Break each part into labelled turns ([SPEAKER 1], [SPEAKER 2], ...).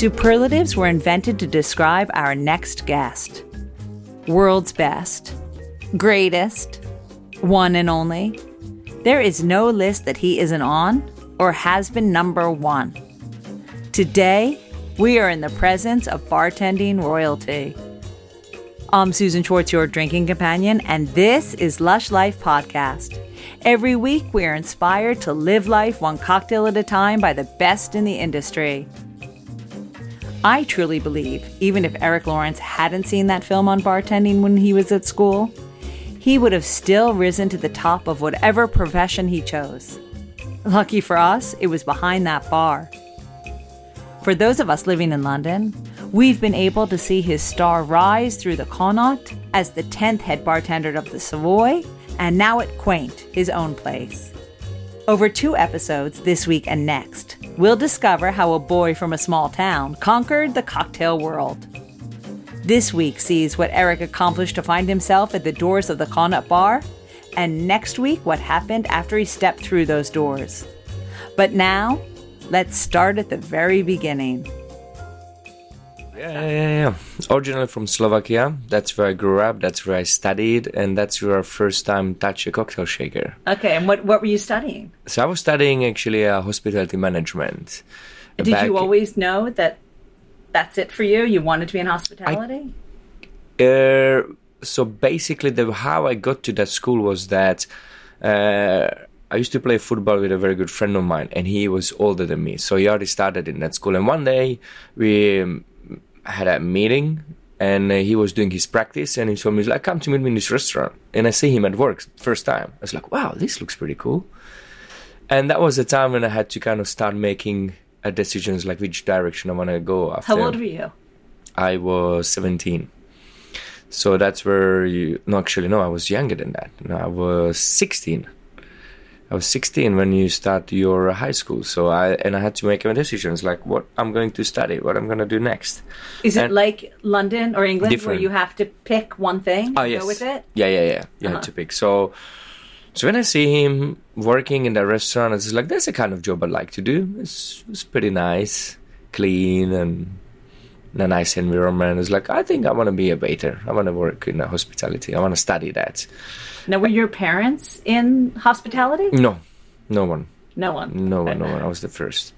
[SPEAKER 1] Superlatives were invented to describe our next guest. World's best, greatest, one and only. There is no list that he isn't on or has been number one. Today, we are in the presence of bartending royalty. I'm Susan Schwartz, your drinking companion, and this is Lush Life Podcast. Every week, we are inspired to live life one cocktail at a time by the best in the industry. I truly believe, even if Erik Lorincz hadn't seen that film on bartending when he was at school, he would have still risen to the top of whatever profession he chose. Lucky for us, it was behind that bar. For those of us living in London, we've been able to see his star rise through the Connaught as the 10th head bartender of the Savoy, and now at Kwānt, his own place. Over two episodes, this week and next, we'll discover how a boy from a small town conquered the cocktail world. This week sees what Erik accomplished to find himself at the doors of the Connaught Bar, and next week what happened after he stepped through those doors. But now, let's start at the very beginning.
[SPEAKER 2] Yeah, yeah, yeah. Originally from Slovakia. That's where I grew up. That's where I studied, and that's where I first time touched a cocktail shaker.
[SPEAKER 1] Okay, and what, what were you studying?
[SPEAKER 2] So I was studying actually uh, hospitality management.
[SPEAKER 1] Did
[SPEAKER 2] Back-
[SPEAKER 1] you always know that that's it for you? You wanted to be in hospitality?
[SPEAKER 2] Uh, so basically, the how I got to that school was that uh, I used to play football with a very good friend of mine, and he was older than me. So he already started in that school. And one day we um, had a meeting, and uh, he was doing his practice, and he told me, he's like, "Come to meet me in this restaurant." And I see him at work first time. I was like, "Wow, this looks pretty cool." And that was the time when I had to kind of start making uh, decisions, like which direction I want to go after.
[SPEAKER 1] How old were you?
[SPEAKER 2] I was 17. So that's where you. No, actually, no, I was younger than that. No, I was 16. I was 16 when you start your high school. So I and I had to make my decisions, like what I'm going to study, what I'm going to do next.
[SPEAKER 1] Is it like London or England
[SPEAKER 2] Different.
[SPEAKER 1] where you have to pick one thing
[SPEAKER 2] Oh yes,
[SPEAKER 1] go with it?
[SPEAKER 2] yeah, yeah, yeah. You
[SPEAKER 1] Uh-huh.
[SPEAKER 2] had to pick. So, so when I see him working in the restaurant, it's like that's the kind of job I'd like to do. It's it's pretty nice, clean, and a nice environment. It's like I think I want to be a waiter. I want to work in hospitality. I want to study that.
[SPEAKER 1] Now, were your parents in hospitality?
[SPEAKER 2] No, no one,
[SPEAKER 1] No one.
[SPEAKER 2] no one, no one. I was the first,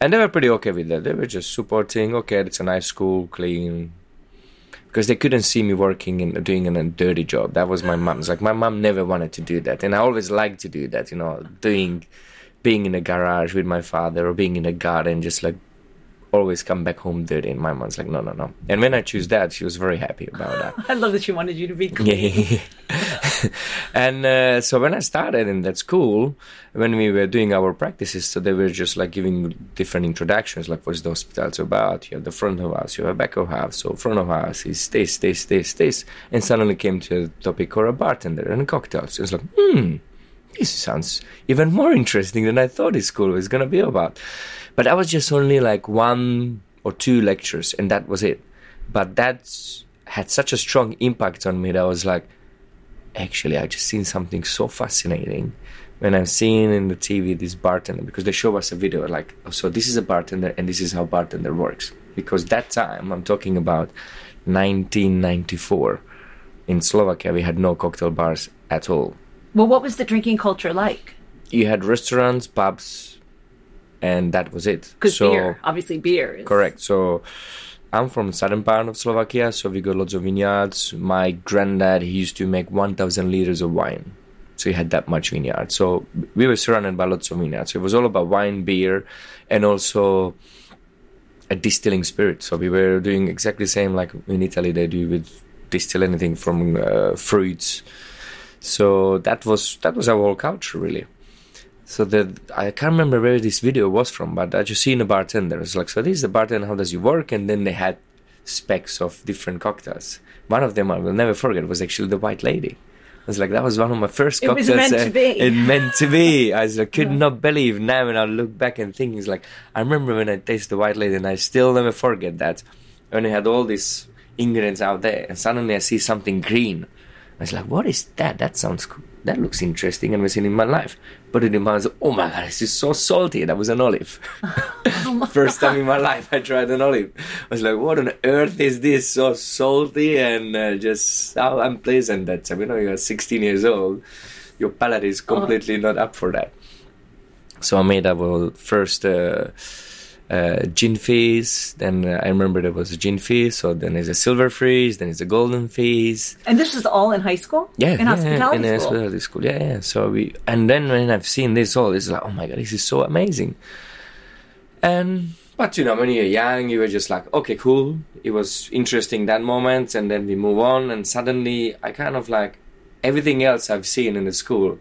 [SPEAKER 2] and they were pretty okay with that. They were just supporting. Okay, it's a nice school, clean. Because they couldn't see me working and doing a dirty job. That was my mom's. Like my mom never wanted to do that, and I always liked to do that. You know, doing, being in a garage with my father or being in a garden, just like always come back home dirty. And my mom's like, no, no, no. And when I choose that, she was very happy about that.
[SPEAKER 1] I love that she wanted you to be clean.
[SPEAKER 2] Yeah. and uh, so when I started in that school, when we were doing our practices, so they were just like giving different introductions, like what's the hospitality about? You have the front of house, you have back of house. So front of house is this, this, this, this, and suddenly came to a topic or a bartender and cocktails. It was like, hmm, this sounds even more interesting than I thought this school was gonna be about. But that was just only like one or two lectures, and that was it. But that had such a strong impact on me that I was like, actually, I just seen something so fascinating when I'm seeing in the TV this bartender because they show us a video like, oh, so this is a bartender and this is how bartender works. Because that time I'm talking about 1994 in Slovakia, we had no cocktail bars at all.
[SPEAKER 1] Well, what was the drinking culture like?
[SPEAKER 2] You had restaurants, pubs, and that was it.
[SPEAKER 1] Because
[SPEAKER 2] So-
[SPEAKER 1] beer, obviously, beer. Is,
[SPEAKER 2] Correct. So I'm from southern part of Slovakia, so we got lots of vineyards. My granddad he used to make 1,000 liters of wine, so he had that much vineyard. So we were surrounded by lots of vineyards. So it was all about wine, beer, and also a distilling spirit. So we were doing exactly the same like in Italy they do with distill anything from uh, fruits. So that was that was our whole culture really. So the I can't remember where this video was from, but I just seen a bartender. It's like, so this is the bartender. How does he work? And then they had specs of different cocktails. One of them I will never forget was actually the White Lady. I was like, that was one of my first
[SPEAKER 1] It was
[SPEAKER 2] cocktails.
[SPEAKER 1] meant to
[SPEAKER 2] uh,
[SPEAKER 1] be.
[SPEAKER 2] It meant to be. I was like, could not believe now when I look back and think, it's like, I remember when I tasted the White Lady, and I still never forget that. When I had all these ingredients out there, and suddenly I see something green. I was like, what is that? That sounds cool. That looks interesting. And was in my life. But in my mind, oh my god, this is so salty. That was an olive. First time in my life I tried an olive. I was like, what on earth is this? So salty and uh, just how unpleasant. That's you know you're 16 years old. Your palate is completely not up for that. So I made our first. Uh, uh, gin fizz. Then uh, I remember there was a gin fizz. So then there's a silver fizz. Then there's a golden fizz.
[SPEAKER 1] And this is all in high school.
[SPEAKER 2] Yeah,
[SPEAKER 1] in
[SPEAKER 2] yeah,
[SPEAKER 1] hospitality
[SPEAKER 2] in
[SPEAKER 1] school.
[SPEAKER 2] hospitality school. Yeah, yeah. So we and then when I've seen this all, it's like, oh my god, this is so amazing. And but you know, when you're young, you were just like, okay, cool. It was interesting that moment, and then we move on, and suddenly I kind of like everything else I've seen in the school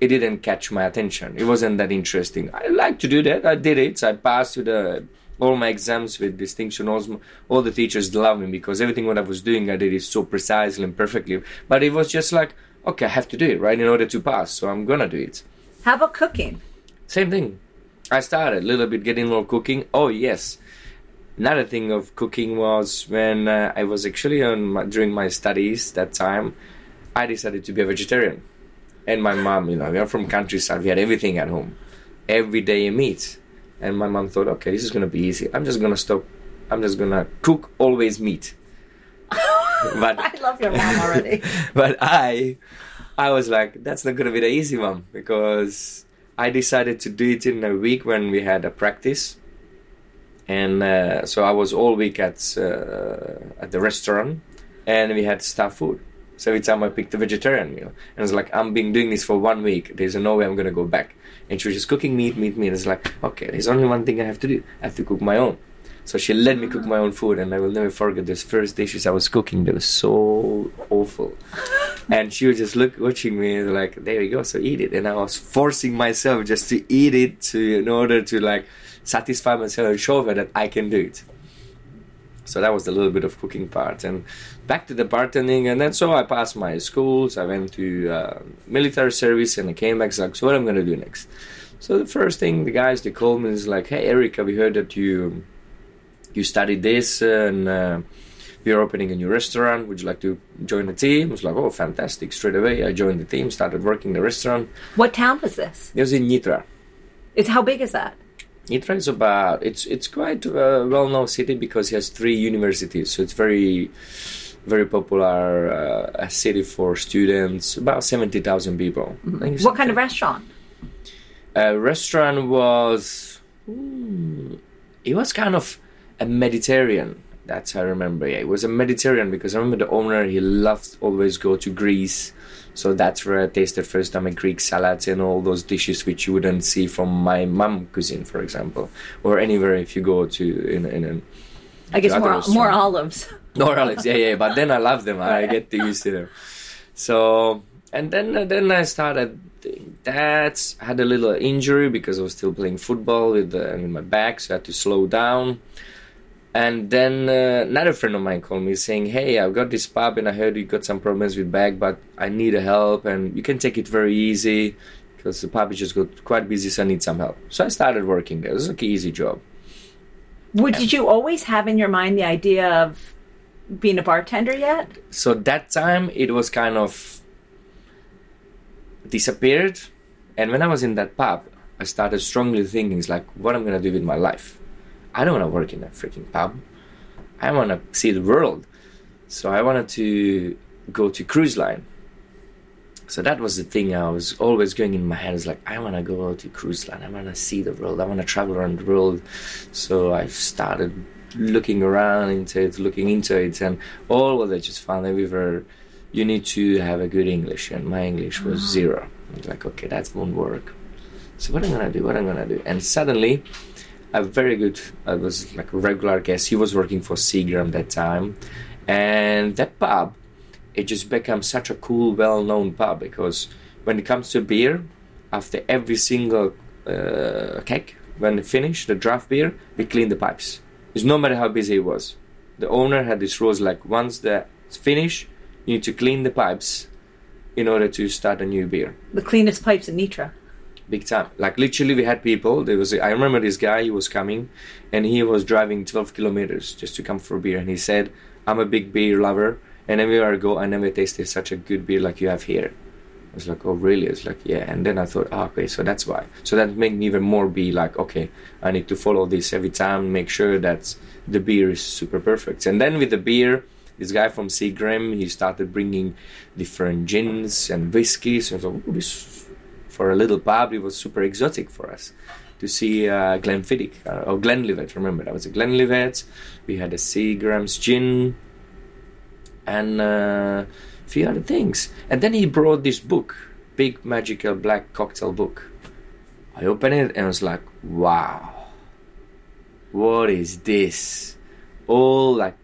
[SPEAKER 2] it didn't catch my attention. It wasn't that interesting. I like to do that. I did it. I passed to the all my exams with distinction. All, all the teachers loved me because everything what I was doing, I did it so precisely and perfectly. But it was just like, okay, I have to do it right in order to pass. So I'm gonna do it.
[SPEAKER 1] How about cooking?
[SPEAKER 2] Same thing. I started a little bit getting more cooking. Oh yes. Another thing of cooking was when uh, I was actually on my, during my studies that time. I decided to be a vegetarian and my mom, you know, we are from countryside. We had everything at home, every day meat. And my mom thought, okay, this is gonna be easy. I'm just gonna stop. I'm just gonna cook always meat.
[SPEAKER 1] but I love your mom already.
[SPEAKER 2] but I, I was like, that's not gonna be the easy one because I decided to do it in a week when we had a practice, and uh, so I was all week at uh, at the restaurant, and we had staff food. So every time I picked the vegetarian meal, and it's like I'm been doing this for one week. There's no way I'm gonna go back. And she was just cooking meat, meat, meat. And it's like okay, there's only one thing I have to do. I have to cook my own. So she let me cook my own food, and I will never forget those first dishes I was cooking. They were so awful, and she was just look watching me and like, "There you go, so eat it." And I was forcing myself just to eat it to in order to like satisfy myself and show her that I can do it. So that was a little bit of cooking part, and back to the bartending. And then so I passed my schools. I went to uh, military service, and I came back. Like, so what am I'm gonna do next? So the first thing the guys they called me is like, "Hey, Erica, we heard that you you studied this and." Uh, we are opening a new restaurant. Would you like to join the team? I was like, oh, fantastic. Straight away, I joined the team, started working the restaurant.
[SPEAKER 1] What town was this?
[SPEAKER 2] It was in Nitra.
[SPEAKER 1] It's how big is that?
[SPEAKER 2] Nitra is about it's it's quite a well-known city because it has three universities, so it's very very popular uh, a city for students. About seventy thousand people.
[SPEAKER 1] Mm-hmm. What kind of restaurant?
[SPEAKER 2] A restaurant was hmm, it was kind of a Mediterranean. That's how I remember. Yeah, it was a Mediterranean because I remember the owner. He loved always go to Greece. So that's where I tasted first time a Greek salads and all those dishes which you wouldn't see from my mom cuisine, for example, or anywhere if you go to in in. in
[SPEAKER 1] I guess more more olives.
[SPEAKER 2] More olives, yeah, yeah. But then I love them. I get used to them. So and then then I started that. Had a little injury because I was still playing football with uh, with my back, so I had to slow down. And then uh, another friend of mine called me saying, "Hey, I've got this pub, and I heard you got some problems with back, but I need a help, and you can take it very easy because the pub is just got quite busy, so I need some help." So I started working there. It was like an easy job.
[SPEAKER 1] Well, did you always have in your mind the idea of being a bartender yet?
[SPEAKER 2] So that time it was kind of disappeared, and when I was in that pub, I started strongly thinking, "It's like what I'm gonna do with my life." I don't want to work in a freaking pub. I want to see the world. So I wanted to go to cruise line. So that was the thing I was always going in my head. Is like I want to go to cruise line. I want to see the world. I want to travel around the world. So I started looking around into it, looking into it, and all what I just found that we were. You need to have a good English, and my English was mm-hmm. zero. I was like, okay, that won't work. So what I'm gonna do? What I'm gonna do? And suddenly, a very good I was like a regular guest. He was working for Seagram that time, and that pub, it just became such a cool, well-known pub because when it comes to beer, after every single uh, keg, when finished the draft beer, we clean the pipes. It's no matter how busy it was. The owner had this rules like once that's finished, you need to clean the pipes in order to start a new beer.
[SPEAKER 1] The cleanest pipes in Nitra
[SPEAKER 2] big time like literally we had people there was i remember this guy he was coming and he was driving 12 kilometers just to come for a beer and he said i'm a big beer lover And everywhere I go, I never tasted such a good beer like you have here. I was like, oh, really? It's like, yeah. And then I thought, oh, okay, so that's why. So that made me even more be like, okay, I need to follow this every time, make sure that the beer is super perfect. And then with the beer, this guy from Seagram, he started bringing different gins and whiskeys. And so this, for a little pub, it was super exotic for us to see uh, Glenfiddich uh, or Glenlivet. Remember, that was a Glenlivet. We had a Seagram's gin and uh, a few other things. And then he brought this book, big magical black cocktail book. I opened it and I was like, wow, what is this? All like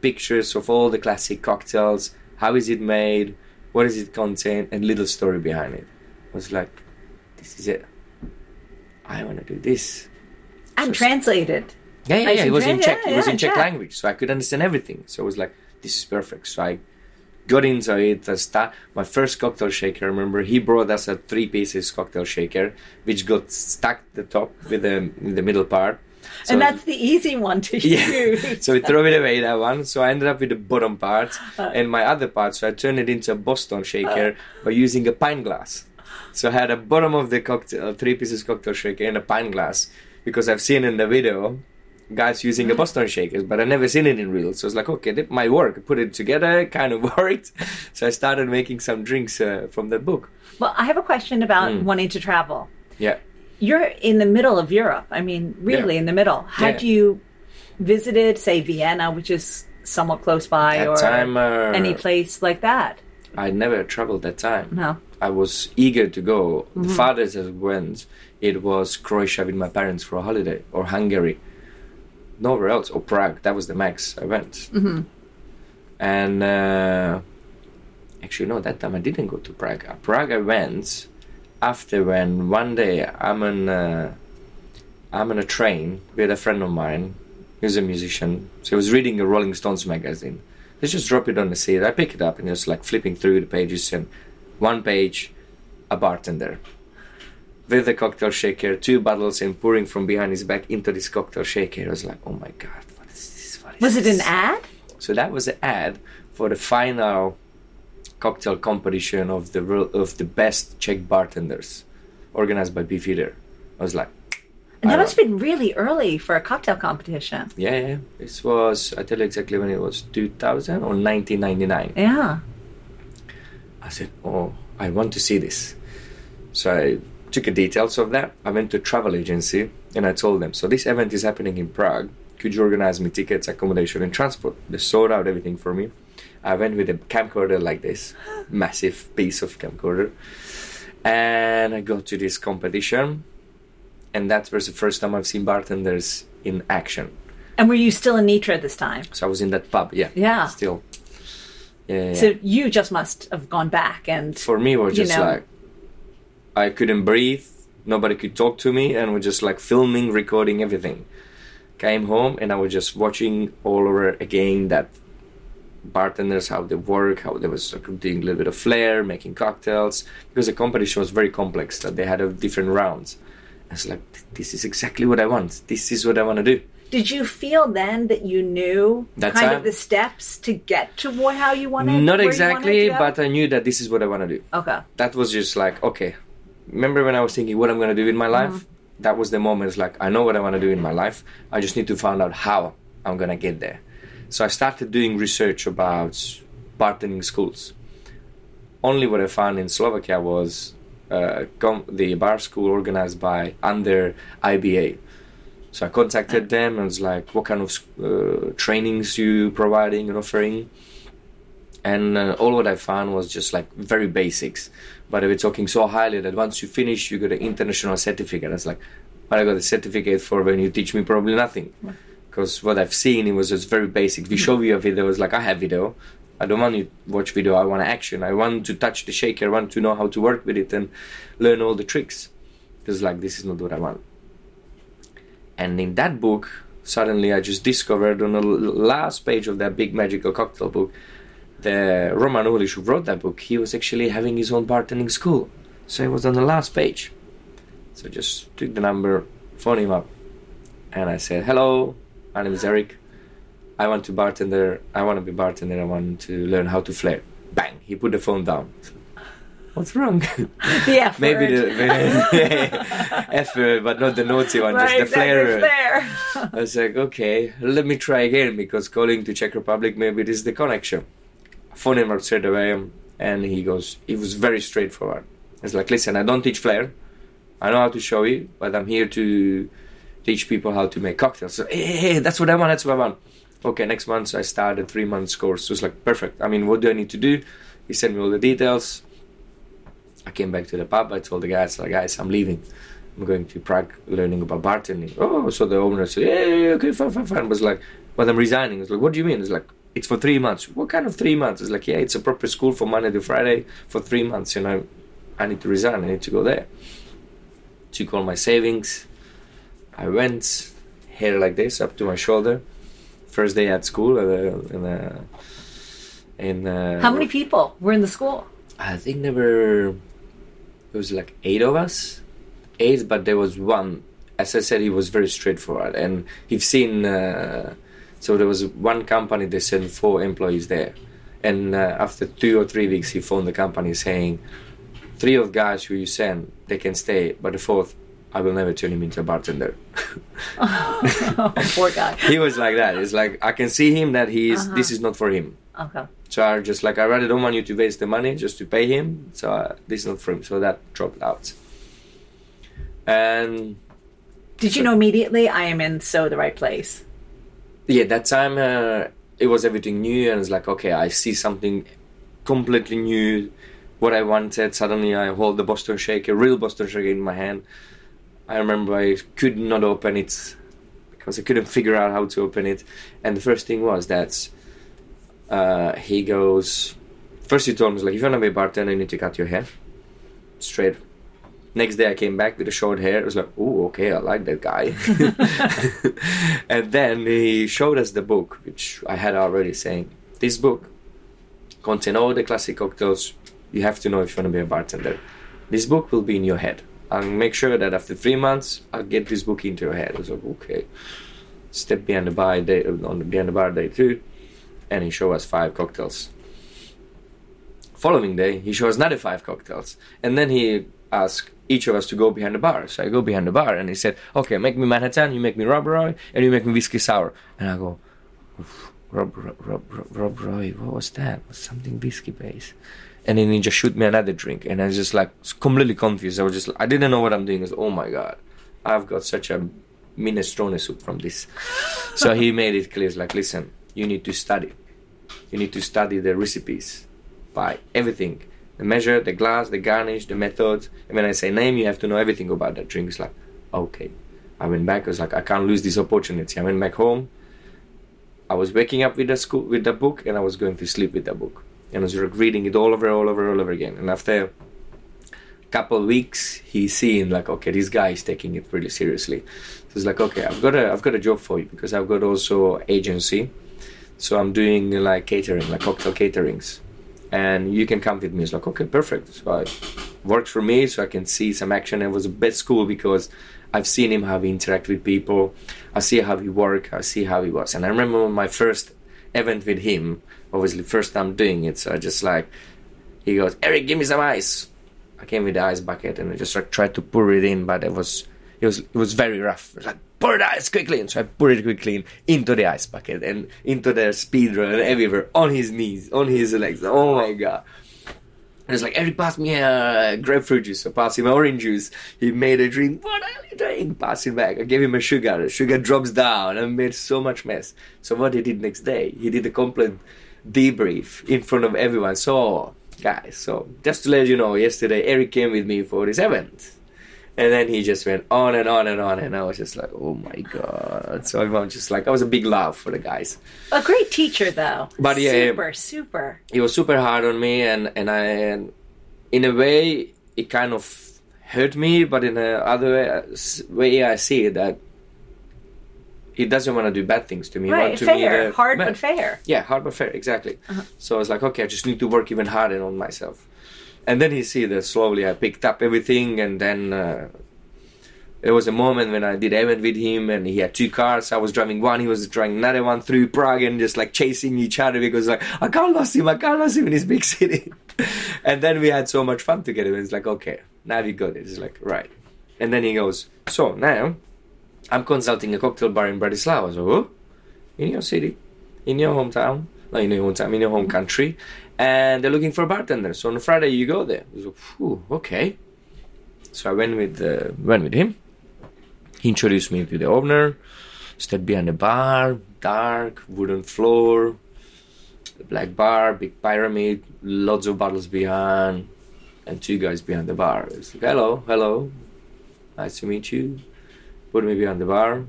[SPEAKER 2] pictures of all the classic cocktails. How is it made? What does it contain? And little story behind it. Was like, this is it. I want to do this.
[SPEAKER 1] And
[SPEAKER 2] So-
[SPEAKER 1] translated.
[SPEAKER 2] Yeah, yeah, yeah. It was in. Czech.
[SPEAKER 1] Yeah,
[SPEAKER 2] it was
[SPEAKER 1] yeah,
[SPEAKER 2] in Czech
[SPEAKER 1] Czech.
[SPEAKER 2] language, so I could understand everything. So I was like, "This is perfect." So I got into it. I start my first cocktail shaker. Remember he brought us a three pieces cocktail shaker, which got stuck the top with the in the middle part. So
[SPEAKER 1] and that's the easy one to
[SPEAKER 2] yeah.
[SPEAKER 1] use.
[SPEAKER 2] so we throw it away that one. So I ended up with the bottom part
[SPEAKER 1] Uh.
[SPEAKER 2] and my other part. So I turned it into a Boston shaker by using a pint glass. So I had a bottom of the cocktail, three pieces cocktail shaker and a pint glass because I've seen in the video guys using a Boston shakers, but I never seen it in real. So I was like, okay, that might work. I put it together, kind of worked. So I started making some drinks uh, from that book.
[SPEAKER 1] well, I have a question about
[SPEAKER 2] Mm.
[SPEAKER 1] wanting to travel.
[SPEAKER 2] Yeah.
[SPEAKER 1] You're in the middle of Europe. I mean, really
[SPEAKER 2] Yeah.
[SPEAKER 1] in the middle. Had
[SPEAKER 2] Yeah.
[SPEAKER 1] you visited, say, Vienna, which is somewhat close by,
[SPEAKER 2] At
[SPEAKER 1] or
[SPEAKER 2] time, uh,
[SPEAKER 1] any place like that?
[SPEAKER 2] I never traveled that time.
[SPEAKER 1] No.
[SPEAKER 2] I was eager to go.
[SPEAKER 1] Mm-hmm.
[SPEAKER 2] The farthest I went, it was Croatia with my parents for a holiday, or Hungary. Nowhere else, or Prague. That was the max I went.
[SPEAKER 1] Mm-hmm.
[SPEAKER 2] And uh, actually, no, that time I didn't go to Prague. Uh, Prague I went after when one day I'm on uh, I'm on a train with a friend of mine who's a musician. So he was reading a Rolling Stones magazine. Let's just drop it on the seat. I pick it up and just like flipping through the pages and one page, a bartender with a cocktail shaker, two bottles, and pouring from behind his back into this cocktail shaker. I was like, oh my god, what is this? What is
[SPEAKER 1] Was it an ad?
[SPEAKER 2] So that was the ad for the final cocktail competition of the of the best Czech bartenders, organized by Beefeater. I was like,
[SPEAKER 1] And that must have been really early for a cocktail competition.
[SPEAKER 2] yeah, yeah. This was I tell you exactly when it was, 2000 or 1999.
[SPEAKER 1] Yeah.
[SPEAKER 2] I said, oh, I want to see this. So I took the details of that. I went to a travel agency and I told them, so this event is happening in Prague. Could you organize me tickets, accommodation, and transport? They sorted out everything for me. I went with a camcorder like this, massive piece of camcorder, and I got to this competition. And that was the first time I've seen bartenders in action.
[SPEAKER 1] And were you still in Nitra this time?
[SPEAKER 2] So I was in that pub, yeah,
[SPEAKER 1] Yeah.
[SPEAKER 2] still. Yeah, yeah,
[SPEAKER 1] So you just must have gone back and
[SPEAKER 2] for me it was
[SPEAKER 1] you
[SPEAKER 2] just
[SPEAKER 1] know.
[SPEAKER 2] like I couldn't breathe, nobody could talk to me, and we're just like filming, recording everything. Came home and I was just watching all over again that bartenders how they work, how they was like, doing a little bit of flair, making cocktails because the competition was very complex. That they had a different rounds. I was like, this is exactly what I want. This is what I want to do.
[SPEAKER 1] Did you feel then that you knew
[SPEAKER 2] That
[SPEAKER 1] kind
[SPEAKER 2] time?
[SPEAKER 1] of the steps to get to what, how you wanted?
[SPEAKER 2] Not exactly,
[SPEAKER 1] wanted
[SPEAKER 2] but? I knew that this is what I want to do.
[SPEAKER 1] okay.
[SPEAKER 2] that was just like okay remember when i was thinking what i'm going to do in my life that was the moment it's like i know what i want to do in my life i just need to find out how i'm going to get there so i started doing research about bartending schools only what i found in slovakia was uh, com- the bar school organized by under iba so i contacted them and was like what kind of uh, trainings you providing and offering and uh, all what I found was just like very basics. But they were talking so highly that once you finish, you get an international certificate. I was like, what I got a certificate for when you teach me probably nothing. Because what I've seen, it was just very basic. We show you a video, it's like, I have video. I don't want to watch video, I want action. I want to touch the shaker, I want to know how to work with it and learn all the tricks. Because like, this is not what I want. And in that book, suddenly I just discovered on the last page of that big magical cocktail book, the Roman Ulish who wrote that book, he was actually having his own bartending school. So it was on the last page. So just took the number, phoned him up, and I said, Hello, my name is Erik. I want to bartender. I want to be bartender. I want to learn how to flare. Bang! He put the phone down. What's wrong?
[SPEAKER 1] The F
[SPEAKER 2] Maybe
[SPEAKER 1] word.
[SPEAKER 2] the F word, but not the naughty one,
[SPEAKER 1] right,
[SPEAKER 2] just the
[SPEAKER 1] flair
[SPEAKER 2] flare. word. I was like, okay, let me try again because calling to Czech Republic, maybe this is the connection. Phone him up straight away, and he goes, he was very straightforward. He's like, listen, I don't teach flair. I know how to show you, but I'm here to teach people how to make cocktails. So, hey, hey, hey, that's what I want, that's what I want. Okay, next month I start a three months course. So it's like, perfect. I mean, what do I need to do? He sent me all the details. I came back to the pub. I told the guys, like, guys, I'm leaving. I'm going to Prague learning about bartending. Oh, so the owner said, yeah, yeah, yeah, okay, fine, fine, fine. Was like, but I'm resigning. It's like, what do you mean? It's like, it's for three months. What kind of three months? It's like, yeah, it's a proper school from Monday to Friday for three months. You know, I need to resign. I need to go there. Took all my savings. I went, hair like this, up to my shoulder. First day at school, uh, in, uh, in uh,
[SPEAKER 1] How many people were in the school?
[SPEAKER 2] I think there were it was like eight of us, eight, but there was one. As I said, he was very straightforward, and he've seen. Uh, so there was one company they sent four employees there, and uh, after two or three weeks, he phoned the company saying, three of guys who you send they can stay, but the fourth. I will never turn him into a bartender.
[SPEAKER 1] oh, poor guy.
[SPEAKER 2] he was like that. It's like I can see him that he is.
[SPEAKER 1] Uh-huh.
[SPEAKER 2] This is not for him.
[SPEAKER 1] Okay.
[SPEAKER 2] So I just like I rather don't want you to waste the money just to pay him. So uh, this is not for him. So that dropped out. And
[SPEAKER 1] Did you know immediately I am in so the right place?
[SPEAKER 2] yeah, that time uh, it was everything new, and it's like okay, I see something completely new. What I wanted. Suddenly, I hold the Boston Shaker, real Boston Shaker, in my hand. I remember I could not open it because I couldn't figure out how to open it. And the first thing was that uh, he goes. First, he told me like, if you want to be a bartender, you need to cut your hair straight. Next day, I came back with a short hair. It was like, oh, okay, I like that guy. and then he showed us the book, which I had already saying, this book contains all the classic cocktails you have to know if you want to be a bartender. This book will be in your head. I'll make sure that after three months, I'll get this book into your head. I was like, okay. Step behind the bar day on the behind the bar day two, and he showed us five cocktails. Following day, he showed us another five cocktails, and then he asked each of us to go behind the bar. So I go behind the bar, and he said, "Okay, make me Manhattan, you make me Rob Roy, and you make me whiskey sour." And I go, "Oof, Rob Rob Rob Rob, Roy, what was that? Was something whiskey based? And then he just shoot me another drink, and I was just like completely confused. I was just, I didn't know what I'm doing. I was, oh my god, I've got such a minestrone soup from this. so he made it clear, like, listen, you need to study. You need to study the recipes by everything. The measure, the glass, the garnish, the methods. And when I say name, you have to know everything about that drink. It's like, okay. I went back, I was like, I can't lose this opportunity. I went back home. I was waking up with the school with the book and I was going to sleep with the book. And I was reading it all over, all over, all over again. And after a couple of weeks, he's seeing like, okay, this guy is taking it really seriously. So it's like, okay, I've got a, I've got a job for you because I've got also agency. So I'm doing like catering, like cocktail caterings, and you can come with me. It's like, okay, perfect. So it works for me, so I can see some action. It was a bit school because I've seen him how he interact with people. I see how he work. I see how he was. And I remember my first event with him. Obviously, first time doing it. So I just like, he goes, Erik, give me some ice. I came with the ice bucket and I just like tried to pour it in, but it was it was it was very rough. Like pour the ice quickly, and so I poured it quickly in, into the ice bucket and into the speed run and everywhere on his knees, on his legs. Oh my god! And it's like Erik pass me a grapefruit juice, so pass him orange juice. He made a drink. What are you doing? Pass him back. I gave him a sugar. The sugar drops down and made so much mess. So what he did next day? He did a complete debrief in front of everyone. So guys, so just to let you know, yesterday Erik came with me for this event. And then he just went on and on and on, and I was just like, "Oh my god!" So I was just like, I was a big laugh for the guys.
[SPEAKER 1] A great teacher, though.
[SPEAKER 2] But yeah,
[SPEAKER 1] super, super.
[SPEAKER 2] he was super hard on me and and I and in a way it kind of hurt me but in a other way, way I see it that he doesn't want to do bad things to me
[SPEAKER 1] Right,
[SPEAKER 2] want to
[SPEAKER 1] fair. Hard
[SPEAKER 2] man.
[SPEAKER 1] but fair.
[SPEAKER 2] yeah hard but fair exactly
[SPEAKER 1] Uh-huh.
[SPEAKER 2] so I was like okay I just need to work even harder on myself and then he see that slowly I picked up everything and then uh, there was a moment when I did event with him, and he had two cars. I was driving one, he was driving another one through Prague, and just like chasing each other because like I can't lose him, I can't lose him in this big city. and then we had so much fun together. And it's like, okay, now we got it. It's like right. And then he goes, so now I'm consulting a cocktail bar in Bratislava. So, in your city, in your hometown, not in your hometown, in your home country, and they're looking for a bartender. So on Friday you go there. So, Phew, okay. So I went with uh, went with him. He introduced me to the owner. Stood behind the bar, dark wooden floor, black bar, big pyramid, lots of bottles behind, and two guys behind the bar. It's like, hello, hello, nice to meet you. Put me behind the bar,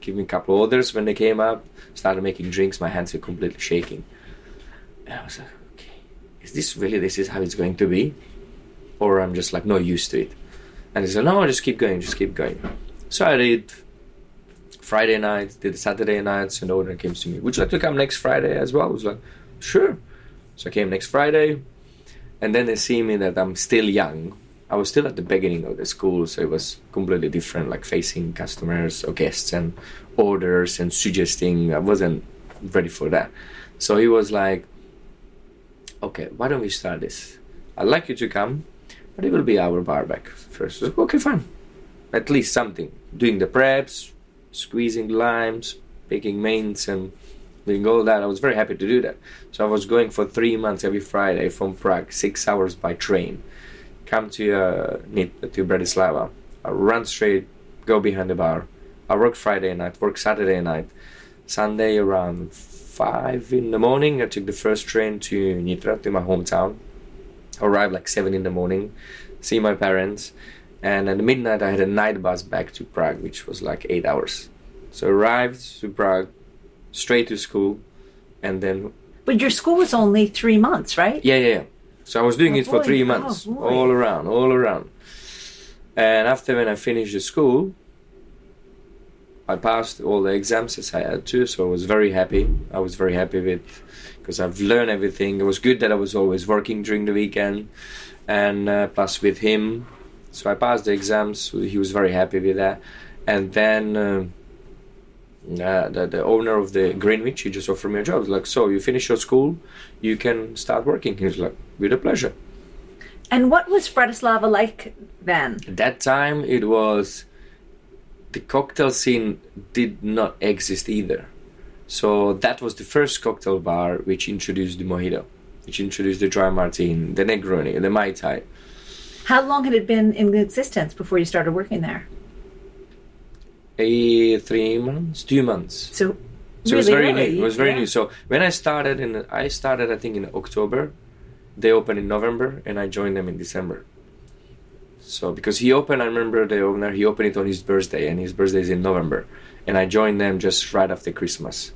[SPEAKER 2] give me a couple orders when they came up. Started making drinks. My hands were completely shaking. And I was like, okay, is this really this is how it's going to be, or I'm just like not used to it? And he said, no, just keep going, just keep going. So I did Friday night, did Saturday nights, and owner came to me. Would you like to come next Friday as well? I was like, sure. So I came next Friday, and then they see me that I'm still young. I was still at the beginning of the school, so it was completely different, like facing customers or guests and orders and suggesting. I wasn't ready for that. So he was like, okay, why don't we start this? I'd like you to come, but it will be our bar back first. Okay, fine. At least something. Doing the preps, squeezing limes, picking mains, and doing all that. I was very happy to do that. So I was going for three months every Friday from Prague, six hours by train. Come to uh, to Bratislava. I run straight, go behind the bar. I work Friday night, work Saturday night. Sunday around five in the morning, I took the first train to Nitra, to my hometown. Arrived like seven in the morning, see my parents, and at midnight I had a night bus back to Prague, which was like eight hours. So arrived to Prague, straight to school, and then
[SPEAKER 1] But your school was only three months, right?
[SPEAKER 2] yeah, yeah, yeah. So I was doing
[SPEAKER 1] Oh,
[SPEAKER 2] it for
[SPEAKER 1] boy.
[SPEAKER 2] three
[SPEAKER 1] Oh,
[SPEAKER 2] months,
[SPEAKER 1] boy.
[SPEAKER 2] all around, all around. And after when I finished the school, I passed all the exams as I had to, so I was very happy. I was very happy with because I've learned everything. It was good that I was always working during the weekend, and uh, plus with him, so I passed the exams. He was very happy with that, and then. Uh, uh, the, the owner of the Greenwich, he just offered me a job. He's like, so you finish your school, you can start working. He was like, with a pleasure.
[SPEAKER 1] And what was Bratislava like then?
[SPEAKER 2] At that time, it was the cocktail scene did not exist either. So that was the first cocktail bar which introduced the mojito, which introduced the dry martini, the Negroni, the Mai Tai.
[SPEAKER 1] How long had it been in existence before you started working there?
[SPEAKER 2] A three months, two months.
[SPEAKER 1] So,
[SPEAKER 2] So it was very
[SPEAKER 1] early,
[SPEAKER 2] new. It was very
[SPEAKER 1] yeah.
[SPEAKER 2] new. So when I started in, I started I think in October. They opened in November, and I joined them in December. So because he opened, I remember the owner. He opened it on his birthday, and his birthday is in November, and I joined them just right after Christmas.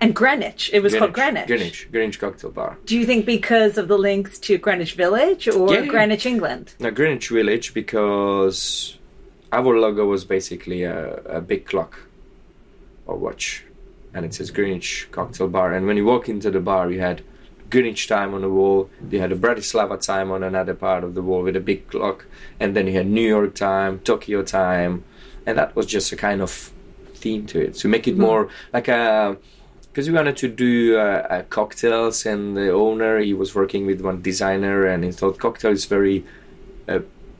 [SPEAKER 1] And Greenwich. It was called Greenwich.
[SPEAKER 2] Greenwich, Greenwich Cocktail Bar.
[SPEAKER 1] Do you think because of the links to Greenwich Village or
[SPEAKER 2] yeah.
[SPEAKER 1] Greenwich, England?
[SPEAKER 2] No, Greenwich Village because our logo was basically a, a big clock or watch, and it says Greenwich Cocktail Bar. And when you walk into the bar, you had Greenwich time on the wall. You had a Bratislava time on another part of the wall with a big clock, and then you had New York time, Tokyo time, and that was just a kind of theme to it to make it more like a. Because we wanted to do uh, uh, cocktails, and the owner he was working with one designer, and he thought cocktail is very uh,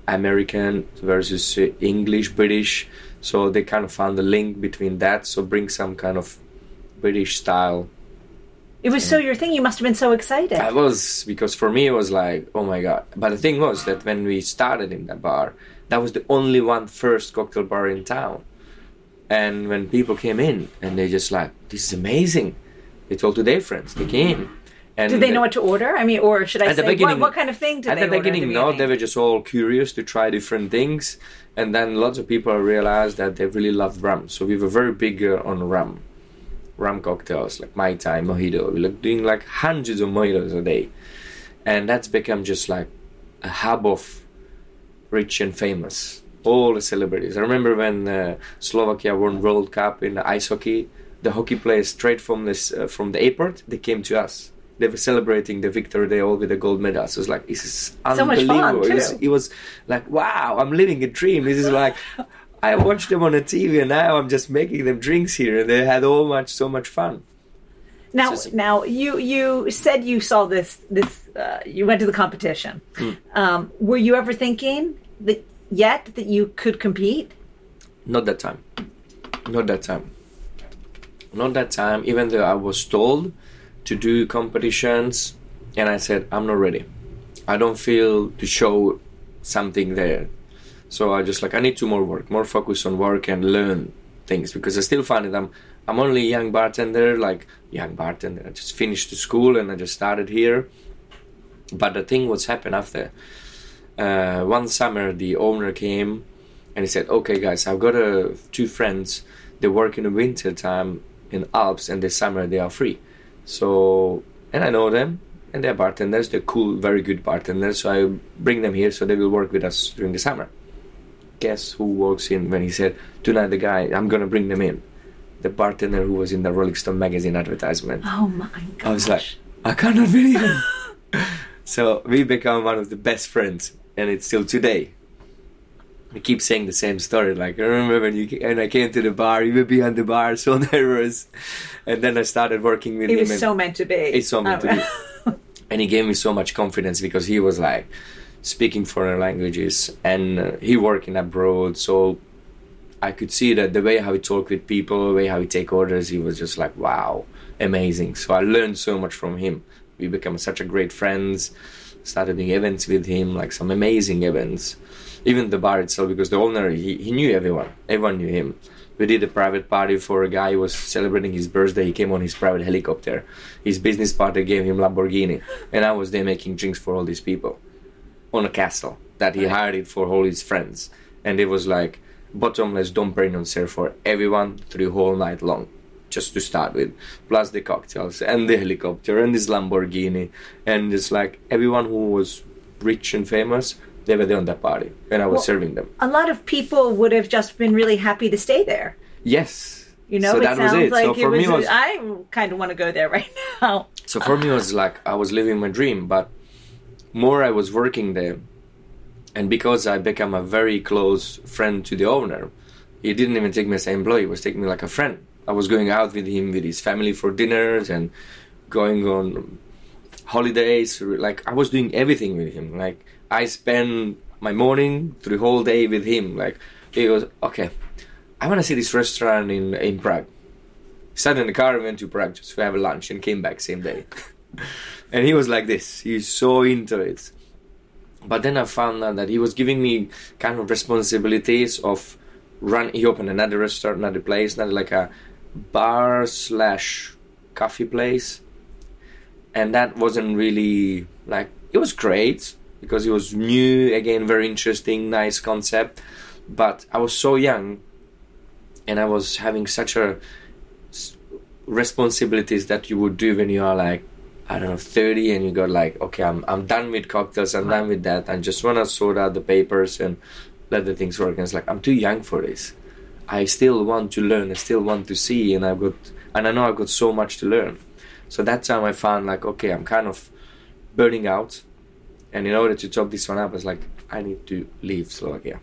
[SPEAKER 2] American versus uh, English, British. So they kind of found the link between that. So bring some kind of British style.
[SPEAKER 1] It was so your thing. You must have been so excited.
[SPEAKER 2] I was because for me it was like oh my god. But the thing was that when we started in that bar, that was the only one first cocktail bar in town. And when people came in and they just like this is amazing, they told to their friends. They came. And
[SPEAKER 1] Did they know what to order? I mean, or should I
[SPEAKER 2] At
[SPEAKER 1] say, what, what kind of thing did
[SPEAKER 2] at
[SPEAKER 1] they
[SPEAKER 2] the beginning,
[SPEAKER 1] at
[SPEAKER 2] no, they were just all curious to try different things, and then lots of people realized that they really loved rum. So we were very big uh, on rum, rum cocktails like Mai Tai, mojito. We were doing like hundreds of mojitos a day, and that's become just like a hub of rich and famous. All the celebrities. I remember when uh, Slovakia won World Cup in ice hockey. The hockey players straight from this uh, from the airport, they came to us. They were celebrating the victory. They all with the gold medals. So it was like this is
[SPEAKER 1] So
[SPEAKER 2] unbelievable. it, was, it was like wow, I'm living a dream. This is like I watched them on the TV, and now I'm just making them drinks here, and they had all much so much fun.
[SPEAKER 1] Now,
[SPEAKER 2] Just-
[SPEAKER 1] now you you said you saw this this uh, you went to the competition.
[SPEAKER 2] Hmm.
[SPEAKER 1] Um, were you ever thinking that yet that you could compete?
[SPEAKER 2] Not that time. Not that time. Not that time. Even though I was told to do competitions, and I said I'm not ready. I don't feel to show something there. So I just like I need to more work, more focus on work and learn things because I still find it. I'm I'm only a young bartender, like young bartender. I just finished the school and I just started here. But the thing what's happened after uh, one summer the owner came and he said, "Okay, guys, I've got uh, two friends. They work in the winter time in Alps, and the summer they are free. So, and I know them, and they're bartenders. They're cool, very good bartenders. So I bring them here, so they will work with us during the summer. Guess who walks in when he said, "Tonight, the guy, I'm gonna bring them in." The bartender who was in the Rolling Stone magazine advertisement.
[SPEAKER 1] Oh my god!
[SPEAKER 2] I was like, I cannot believe it. so we become one of the best friends, and it's still today. I keep saying the same story. Like I remember when you and I came to the bar, you were behind the bar, so nervous, and then I started working with
[SPEAKER 1] it
[SPEAKER 2] him.
[SPEAKER 1] was so meant to be.
[SPEAKER 2] It's so meant to be. and he gave me so much confidence because he was like speaking foreign languages and uh, he working abroad, so I could see that the way how he talk with people, the way how he take orders, he was just like wow, amazing. So I learned so much from him. We became such a great friends. Started doing events with him, like some amazing events. Even the bar itself, because the owner he, he knew everyone. Everyone knew him. We did a private party for a guy who was celebrating his birthday. He came on his private helicopter. His business partner gave him Lamborghini, and I was there making drinks for all these people on a castle that he hired it for all his friends. And it was like bottomless Dom Perignon served for everyone through whole night long, just to start with, plus the cocktails and the helicopter and this Lamborghini, and it's like everyone who was rich and famous, they were there on that party, and I was
[SPEAKER 1] Well-
[SPEAKER 2] serving them.
[SPEAKER 1] a lot of people would have just been really happy to stay there.
[SPEAKER 2] Yes,
[SPEAKER 1] You know,
[SPEAKER 2] so
[SPEAKER 1] it
[SPEAKER 2] that was
[SPEAKER 1] sounds
[SPEAKER 2] it.
[SPEAKER 1] like
[SPEAKER 2] so
[SPEAKER 1] it
[SPEAKER 2] for
[SPEAKER 1] was.
[SPEAKER 2] me, it was
[SPEAKER 1] I kind of want to go there right now.
[SPEAKER 2] So for me, it was like I was living my dream, but more I was working there, and because I became a very close friend to the owner, he didn't even take me as an employee; he was taking me like a friend. I was going out with him, with his family for dinners, and going on holidays. Like I was doing everything with him. Like I spent my morning through whole day with him. Like he goes, okay, I want to see this restaurant in in Prague. Sat in the car and went to Prague just to have a lunch and came back same day. and he was like this. He's so into it. But then I found out that he was giving me kind of responsibilities of run. He opened another restaurant, another place, another like a bar slash coffee place, and that wasn't really like it was great because it was new again, very interesting, nice concept. But I was so young, and I was having such a responsibilities that you would do when you are like I don't know, 30 and you got like, okay, I'm, I'm done with cocktails, I'm done with that. I just want to sort out the papers and let the things work. And it's like, I'm too young for this. I still want to learn, I still want to see, and I've got, and I know I've got so much to learn. So that time I found like, okay, I'm kind of burning out. And in order to top this one up, I was like, I need to leave Slovakia.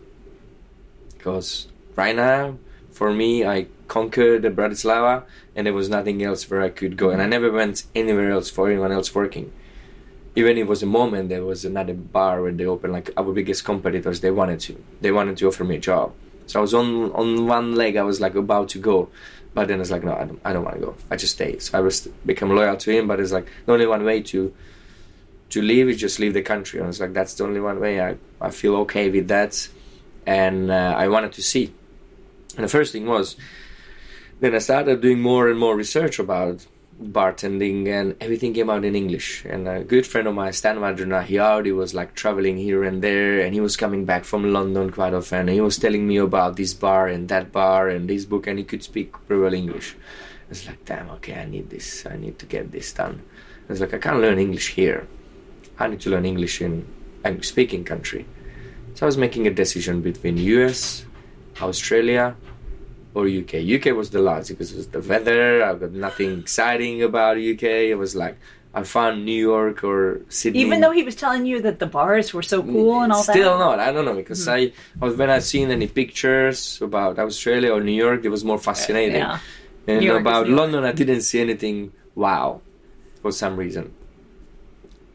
[SPEAKER 2] Because right now, for me, I conquered the Bratislava and there was nothing else where I could go. And I never went anywhere else for anyone else working. Even it was a moment, there was another bar where they opened, like our biggest competitors, they wanted to. They wanted to offer me a job. So I was on on one leg, I was like about to go. But then it's like, no, I don't, I don't want to go. I just stay. So I was become loyal to him. But it's like the only one way to to leave is just leave the country. And it's like that's the only one way. I I feel okay with that, and uh, I wanted to see. And the first thing was, then I started doing more and more research about bartending, and everything came out in English. And a good friend of mine, Stan Vadrna, he already was like traveling here and there, and he was coming back from London quite often. And he was telling me about this bar and that bar and this book, and he could speak well English. It's like, damn, okay, I need this. I need to get this done. It's like I can't learn English here. I need to learn English in English speaking country. So I was making a decision between US, Australia, or UK. UK was the last because it was the weather. I got nothing exciting about UK. It was like I found New York or Sydney.
[SPEAKER 1] Even though he was telling you that the bars were so cool and all
[SPEAKER 2] Still
[SPEAKER 1] that.
[SPEAKER 2] not. I don't know because hmm. I was when I seen any pictures about Australia or New York, it was more fascinating.
[SPEAKER 1] Yeah.
[SPEAKER 2] And
[SPEAKER 1] New
[SPEAKER 2] about London, I didn't see anything wow for some reason.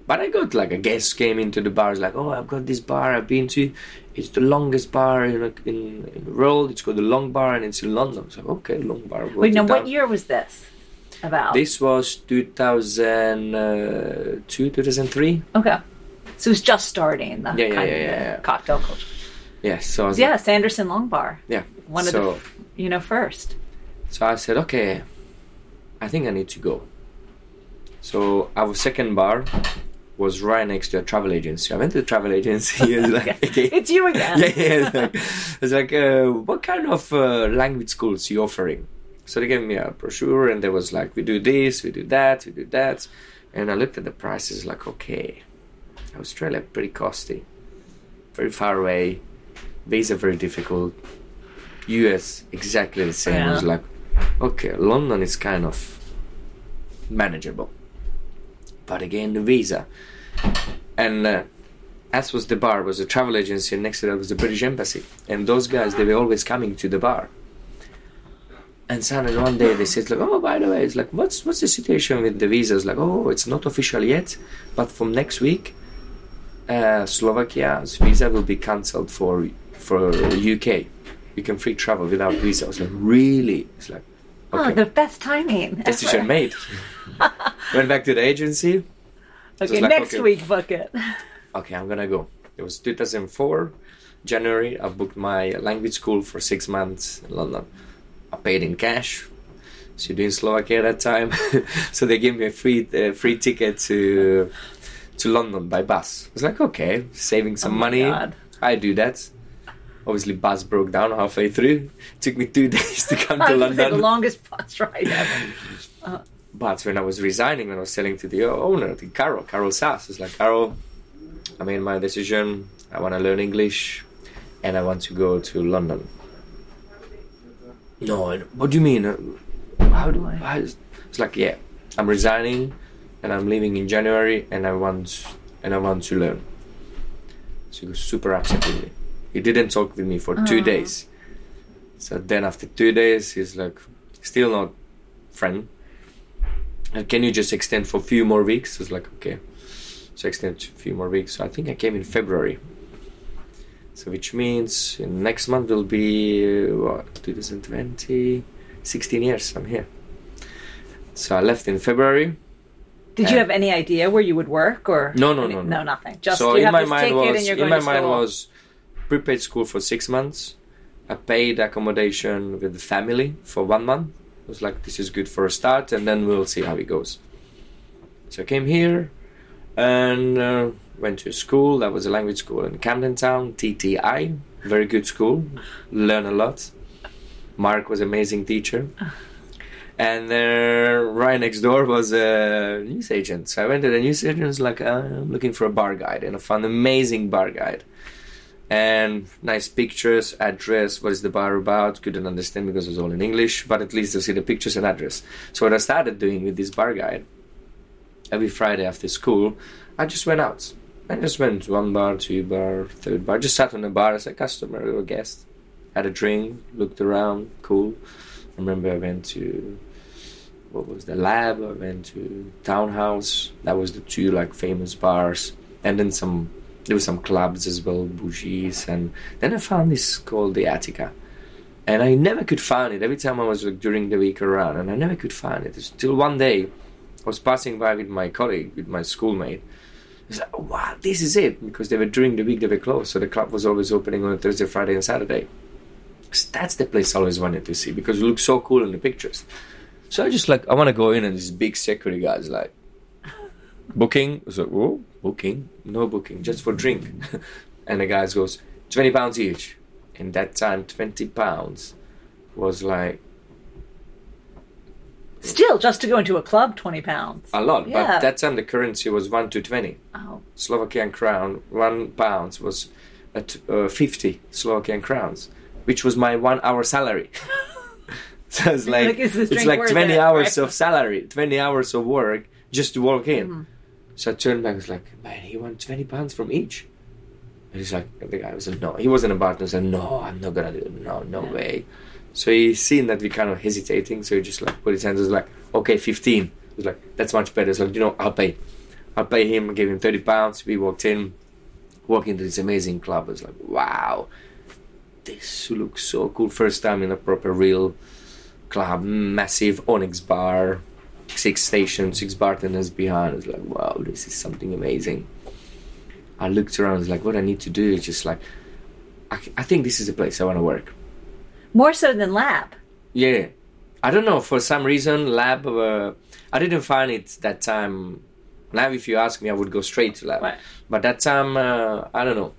[SPEAKER 2] But I got like a guest came into the bars like, oh, I've got this bar I've been to. It's the longest bar in, in, in the world. It's called the Long Bar, and it's in London. So okay, Long Bar.
[SPEAKER 1] Wait,
[SPEAKER 2] it
[SPEAKER 1] now what year was this about?
[SPEAKER 2] This was 2002, uh, 2003.
[SPEAKER 1] Okay. So it was just starting the
[SPEAKER 2] Yeah, yeah,
[SPEAKER 1] kind
[SPEAKER 2] yeah,
[SPEAKER 1] of
[SPEAKER 2] yeah, yeah.
[SPEAKER 1] cocktail culture.
[SPEAKER 2] Yes. so I was
[SPEAKER 1] Yeah, Sanderson Long Bar.
[SPEAKER 2] Yeah.
[SPEAKER 1] One of
[SPEAKER 2] so,
[SPEAKER 1] the, you know, first.
[SPEAKER 2] So I said, okay, I think I need to go. So our second bar was right next to a travel agency. I went to the travel agency. It like, okay.
[SPEAKER 1] It's you again.
[SPEAKER 2] yeah, yeah. It's like, it's like uh, what kind of uh, language schools you offering? So they gave me a brochure, and there was like, we do this, we do that, we do that, and I looked at the prices, like, okay, Australia pretty costly, very far away, visa very difficult. US exactly the same. I was like, okay, London is kind of manageable, but again the visa, and. Uh, as was the bar was a travel agency and next to that was the british embassy. And those guys they were always coming to the bar. And suddenly one day they said like oh by the way it's like what's what's the situation with the visas like oh it's not official yet but from next week uh, slovakia's visa will be cancelled for for uk you can free travel without visa. I was like really? It's like
[SPEAKER 1] Oh, the best timing.
[SPEAKER 2] decision made went back to the agency
[SPEAKER 1] Okay,
[SPEAKER 2] like,
[SPEAKER 1] next
[SPEAKER 2] okay.
[SPEAKER 1] week book it.
[SPEAKER 2] okay, I'm gonna go. It was 2004, January. I booked my language school for six months in London. I paid in cash. So in Slovakia at that time, so they gave me a free uh, free ticket to to London by bus. I was like, okay, saving some
[SPEAKER 1] Oh
[SPEAKER 2] money.
[SPEAKER 1] God.
[SPEAKER 2] I do that. Obviously, bus broke down halfway through. It took me two days to come to
[SPEAKER 1] was the
[SPEAKER 2] London.
[SPEAKER 1] longest bus ride ever.
[SPEAKER 2] But when I was resigning, when I was selling to the owner, to Carol, Carol Sass, it's like, Carol, I made my decision. I want to learn English and I want to go to London. No, what do you mean? Uh, How do
[SPEAKER 1] Why?
[SPEAKER 2] I? It's like, yeah, I'm resigning and I'm leaving in January and I want and I want to learn. So he was super upset with me. He didn't talk with me for two days. So then after two days, he's like, still not friend. And can you just extend for a few more weeks? It's like, okay. So extend a few more weeks. So I think I came in February. So which means in next month will be, what, 2020? 16 years I'm here. So I left in February.
[SPEAKER 1] Did you have any idea where you would work or
[SPEAKER 2] No, no,
[SPEAKER 1] any-
[SPEAKER 2] no,
[SPEAKER 1] no,
[SPEAKER 2] no.
[SPEAKER 1] nothing. Just
[SPEAKER 2] so
[SPEAKER 1] you
[SPEAKER 2] in
[SPEAKER 1] have
[SPEAKER 2] my mind was in my mind was prepaid school for six months. I paid accommodation with the family for one month. Was like this is good for a start, and then we'll see how it goes. So I came here and uh, went to school. That was a language school in Camden Town, TTI. Very good school. Learn a lot. Mark was amazing teacher. And uh, right next door was a news agent. So I went to the news agent, was like, uh, I'm looking for a bar guide. And I found an amazing bar guide. And nice pictures, address, what is the bar about? Couldn't understand because it was all in English, but at least I see the pictures and address. So what I started doing with this bar guide, every Friday after school, I just went out. I just went to one bar, two bar, third bar. Just sat on a bar as a customer or a guest. Had a drink, looked around, cool. I remember I went to what was the lab? I went to Townhouse. That was the two like famous bars, and then some. There were some clubs as well, bougies, and then I found this called the Attica, and I never could find it. Every time I was like during the week around, and I never could find it until one day I was passing by with my colleague, with my schoolmate. I was like, oh, wow, this is it because they were during the week they were closed, so the club was always opening on Thursday, Friday, and Saturday. That's the place I always wanted to see because it looked so cool in the pictures. So I just like I want to go in and this big security guy's like booking. I was like, whoa, booking? No booking, just for drink. and the guy goes twenty pounds each. In that time, twenty pounds was like
[SPEAKER 1] Still, just to go into a club, twenty pounds.
[SPEAKER 2] a lot.
[SPEAKER 1] Yeah.
[SPEAKER 2] But that time the currency was one to twenty.
[SPEAKER 1] Oh,
[SPEAKER 2] Slovakian crown, one pounds was at uh, 50 Slovakian crowns, which was my one hour salary. so it's like,
[SPEAKER 1] Like,
[SPEAKER 2] it's like 20
[SPEAKER 1] it,
[SPEAKER 2] hours
[SPEAKER 1] right?
[SPEAKER 2] of salary, 20 hours of work just to walk in. So I turned back. I was like, man, he wants twenty pounds from each. And he's like, the guy was like, no, he wasn't a bartender. He said, no, I'm not gonna do it. No, no way. So he seen that we kind of hesitating. So he just like put his hands. Was like, okay, fifteen. He was like, that's much better. So like, you know, I'll pay. I'll pay him. I gave him thirty pounds. We walked in, walked into this amazing club. I was like, wow, this looks so cool. First time in a proper real club, massive onyx bar, six stations, six bartenders behind. I was like, wow, this is something amazing. I looked around. I was like, what I need to do is just like, I, I think this is the place I want to work.
[SPEAKER 1] More so than lab.
[SPEAKER 2] Yeah, I don't know for some reason lab. Uh, I didn't find it that time. Now, if you ask me, I would go straight to lab.
[SPEAKER 1] Right.
[SPEAKER 2] But that time, uh, I don't know.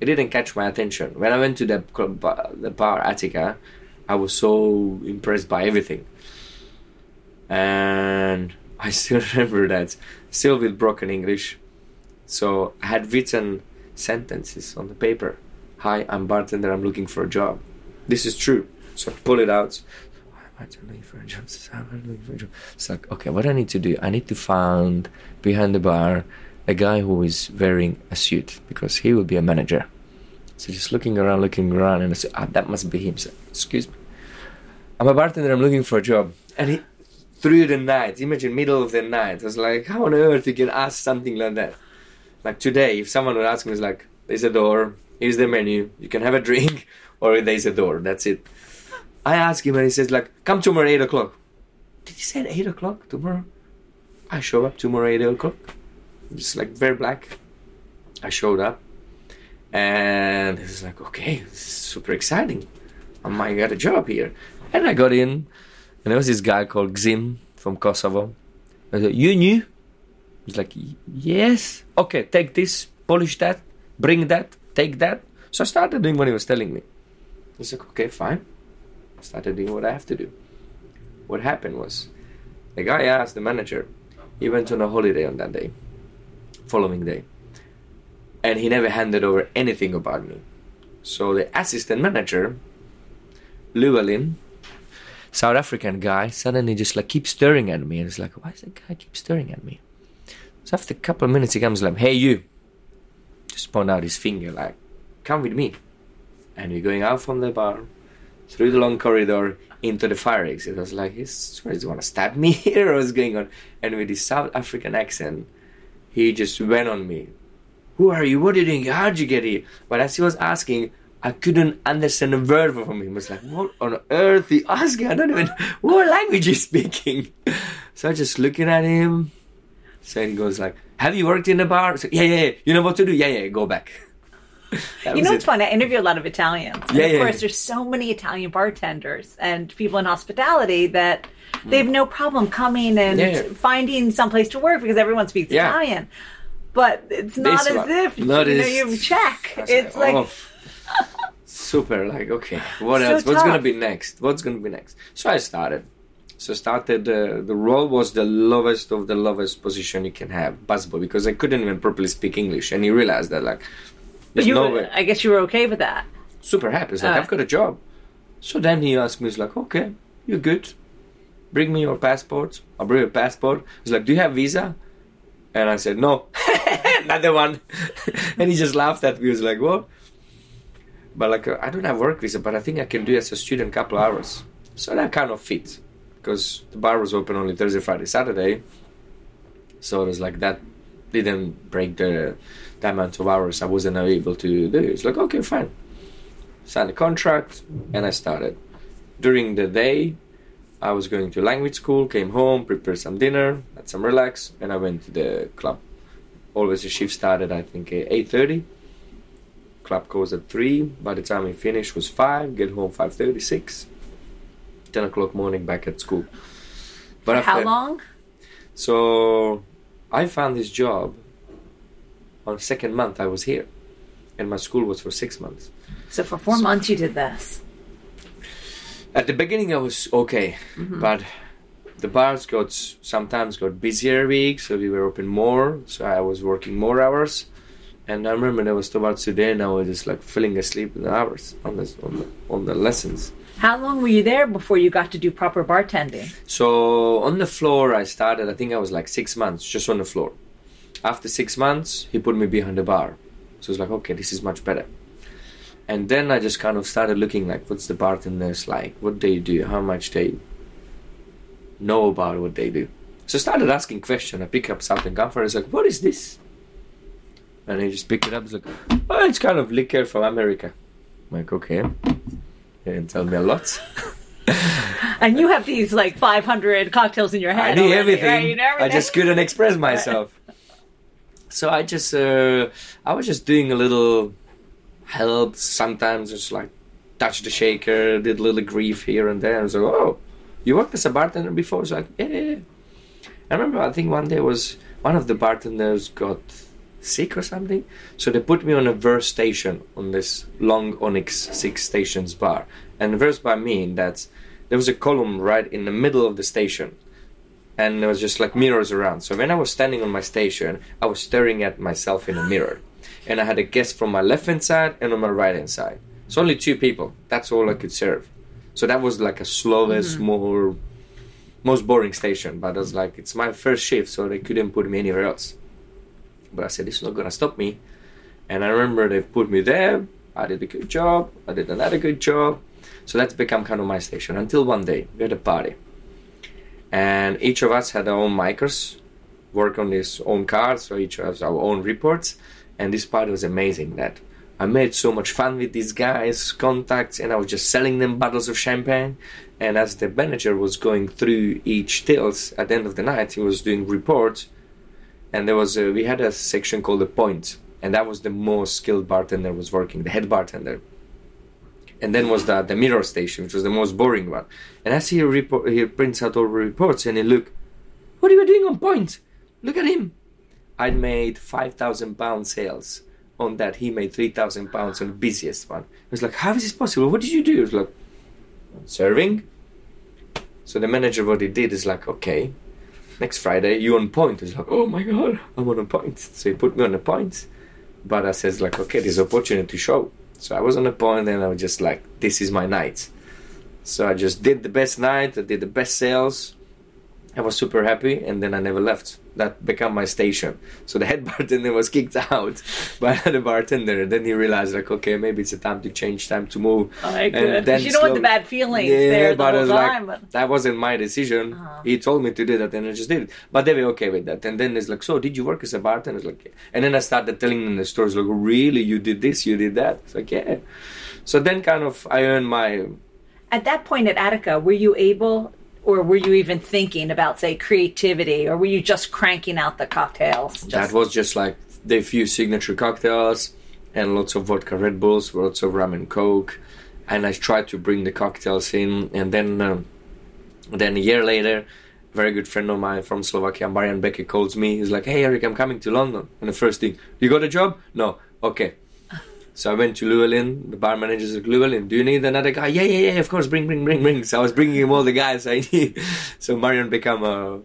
[SPEAKER 2] It didn't catch my attention. When I went to the club, the bar Attica, I was so impressed by everything. And I still remember that, still with broken English. So I had written sentences on the paper. Hi, I'm bartender. I'm looking for a job. This is true. So I pull it out. I'm looking for a job. I'm looking for a job. It's like, okay, what I need to do? I need to find behind the bar a guy who is wearing a suit because he will be a manager. So just looking around, looking around, and I said, ah, that must be him. So, excuse me. I'm a bartender. I'm looking for a job. And he, through the night, imagine middle of the night, I was like, how on earth you can ask something like that? Like today, if someone would ask me, it's like, there's a door, here's the menu, you can have a drink, or there's a door, that's it. I ask him and he says like, come tomorrow 8 o'clock. Did he say 8 o'clock tomorrow? I show up tomorrow 8 o'clock. It's like very black. I showed up. And he was like, okay, this is super exciting. I might get a job here. And I got in. And there was this guy called Xim from Kosovo. I said, you knew? He's like, yes. Okay, take this, polish that, bring that, take that. So I started doing what he was telling me. He's like, okay, fine. I Started doing what I have to do. What happened was, the guy asked the manager. He went on a holiday on that day, following day, and he never handed over anything about me. So the assistant manager, Llewellyn, South African guy, suddenly just like keeps staring at me, and it's like, why does that guy keep staring at me? So after a couple of minutes, he comes like, hey you, just point out his finger like, come with me, and we're going out from the bar through the long corridor into the fire exit. I was like, he's, does he want to stab me here or what's going on? And with his South African accent, he just went on me. Who are you? What are you doing? How'd you get here? But as he was asking, I couldn't understand a word from him. I was like, what on earth he asking? I don't even what language he's speaking. So I just looking at him. So he goes like, have you worked in a bar? So, yeah, yeah, yeah. You know what to do? Yeah, yeah, go back. That
[SPEAKER 1] You know,
[SPEAKER 2] it.
[SPEAKER 1] it's fun. I interview a lot of Italians. And
[SPEAKER 2] Yeah,
[SPEAKER 1] of
[SPEAKER 2] yeah,
[SPEAKER 1] course,
[SPEAKER 2] yeah.
[SPEAKER 1] there's so many Italian bartenders and people in hospitality that they have no problem coming and finding someplace to work because everyone speaks. Italian. But it's not
[SPEAKER 2] This
[SPEAKER 1] as
[SPEAKER 2] one-
[SPEAKER 1] if
[SPEAKER 2] not
[SPEAKER 1] you know you check. It's like
[SPEAKER 2] oh, super. Like, okay, what
[SPEAKER 1] So
[SPEAKER 2] else? What's gonna be next? What's gonna be next? So I started. So started. Uh, the role was the lowest of the lowest position you can have, busboy, because I couldn't even properly speak English, and he realized that like, there's
[SPEAKER 1] you,
[SPEAKER 2] no way.
[SPEAKER 1] I guess you were okay with that.
[SPEAKER 2] Super happy. He's like,
[SPEAKER 1] Uh.
[SPEAKER 2] I've got a job. So then he asked me, he's like, okay, you're good. Bring me your passport. I'll bring your passport. He's like, do you have visa? And I said, no, another one. and he just laughed at me. He was like, what? But like, I don't have work visa, but I think I can do it as a student couple hours. So that kind of fit because the bar was open only Thursday, Friday, Saturday. So it was like that didn't break the, the amount of hours I wasn't able to do. It's like, okay, fine. Signed a contract and I started. During the day, I was going to language school, came home, prepared some dinner, had some relax, and I went to the club. Always the shift started, I think, at 8.30. Club closed at 3. By the time we finished was 5. Get home 5.30, 6. 10 o'clock morning back at school. But
[SPEAKER 1] How
[SPEAKER 2] after-
[SPEAKER 1] long?
[SPEAKER 2] So I found this job on second month I was here. And my school was for six months.
[SPEAKER 1] So for four months you did this.
[SPEAKER 2] At the beginning, I was okay, mm-hmm. but the bars got sometimes got busier weeks, so we were open more. So I was working more hours, And I remember there was towards today, and I was just like falling asleep in the hours on the on the, on the lessons.
[SPEAKER 1] How long were you there before you got to do proper bartending?
[SPEAKER 2] So on the floor, I started. I think I was like six months just on the floor. After six months, he put me behind the bar. So it's like, okay, this is much better. And then I just kind of started looking like, what's the bartenders like? What they do? How much they know about what they do? So I started asking questions. I pick up something comfort. It's like, what is this? And he just picked it up. It's like, oh, it's kind of liquor from America. I'm like, okay. He didn't tell me a lot.
[SPEAKER 1] And you have these like 500 cocktails in your head.
[SPEAKER 2] I knew
[SPEAKER 1] already,
[SPEAKER 2] everything.
[SPEAKER 1] right? You know
[SPEAKER 2] I just couldn't express myself. so I just, uh, I was just doing a little help. Sometimes just like touch the shaker, did a little grief here and there. I was like, oh, you worked as a bartender before? It's like, yeah, yeah, yeah. I remember. I think one day was one of the bartenders got sick or something, so they put me on a verse station on this long Onyx six stations bar. And verse by mean that there was a column right in the middle of the station and there was just like mirrors around. So when I was standing on my station, I was staring at myself in a mirror, and I had a guest from my left hand side and on my right hand side. So only two people. That's all I could serve. So that was like a slowest, mm-hmm. more most boring station. But I was like, it's my first shift, so they couldn't put me anywhere else. But I said, it's not gonna stop me. And I remember they put me there. I did a good job. I did another good job. So that's become kind of my station until one day we had a party and each of us had our own micros work on his own cards so each has our own reports and this part was amazing that i made so much fun with these guys contacts and i was just selling them bottles of champagne and as the manager was going through each tills at the end of the night he was doing reports and there was a, we had a section called the point and that was the most skilled bartender was working the head bartender and then was the, the mirror station, which was the most boring one. And as he report, he prints out all the reports, and he look, what are you doing on point? Look at him. I made five thousand pound sales on that. He made three thousand pounds on the busiest one. I was like, how is this possible? What did you do? He was like, serving. So the manager, what he did is like, okay, next Friday you on point. He's like, oh my god, I'm on a point. So he put me on a point. But I says like, okay, this opportunity to show. So I was on a point and I was just like, this is my night. So I just did the best night, I did the best sales. I was super happy and then I never left. That became my station. So the head bartender was kicked out by the bartender. Then he realized like, okay, maybe it's a time to change, time to move.
[SPEAKER 1] Oh,
[SPEAKER 2] And then
[SPEAKER 1] you don't want the bad feelings
[SPEAKER 2] Yeah,
[SPEAKER 1] there the
[SPEAKER 2] but
[SPEAKER 1] whole
[SPEAKER 2] was like, that wasn't my decision.
[SPEAKER 1] Uh-huh.
[SPEAKER 2] He told me to do that, and I just did it. But they were okay with that. And then it's like, so did you work as a bartender? It's like, yeah. and then I started telling them the stories. Like, really, you did this, you did that. It's like, yeah. So then, kind of, I earned my.
[SPEAKER 1] at that point at Attica, were you able or were you even thinking about, say, creativity, or were you just cranking out the cocktails? Just,
[SPEAKER 2] That was just like the few signature cocktails, and lots of vodka Red Bulls, lots of rum and coke, and I tried to bring the cocktails in. And then, um, then a year later, a very good friend of mine from Slovakia, Marian Beke, calls me. He's like, "Hey Erik, I'm coming to London." And the first thing, you got a job? No. Okay. So I went to Llewellyn. The bar manager's like, Llewellyn, do you need another guy? Yeah, yeah, yeah. Of course, bring, bring, bring, bring. So I was bringing him all the guys I need. So Marian became a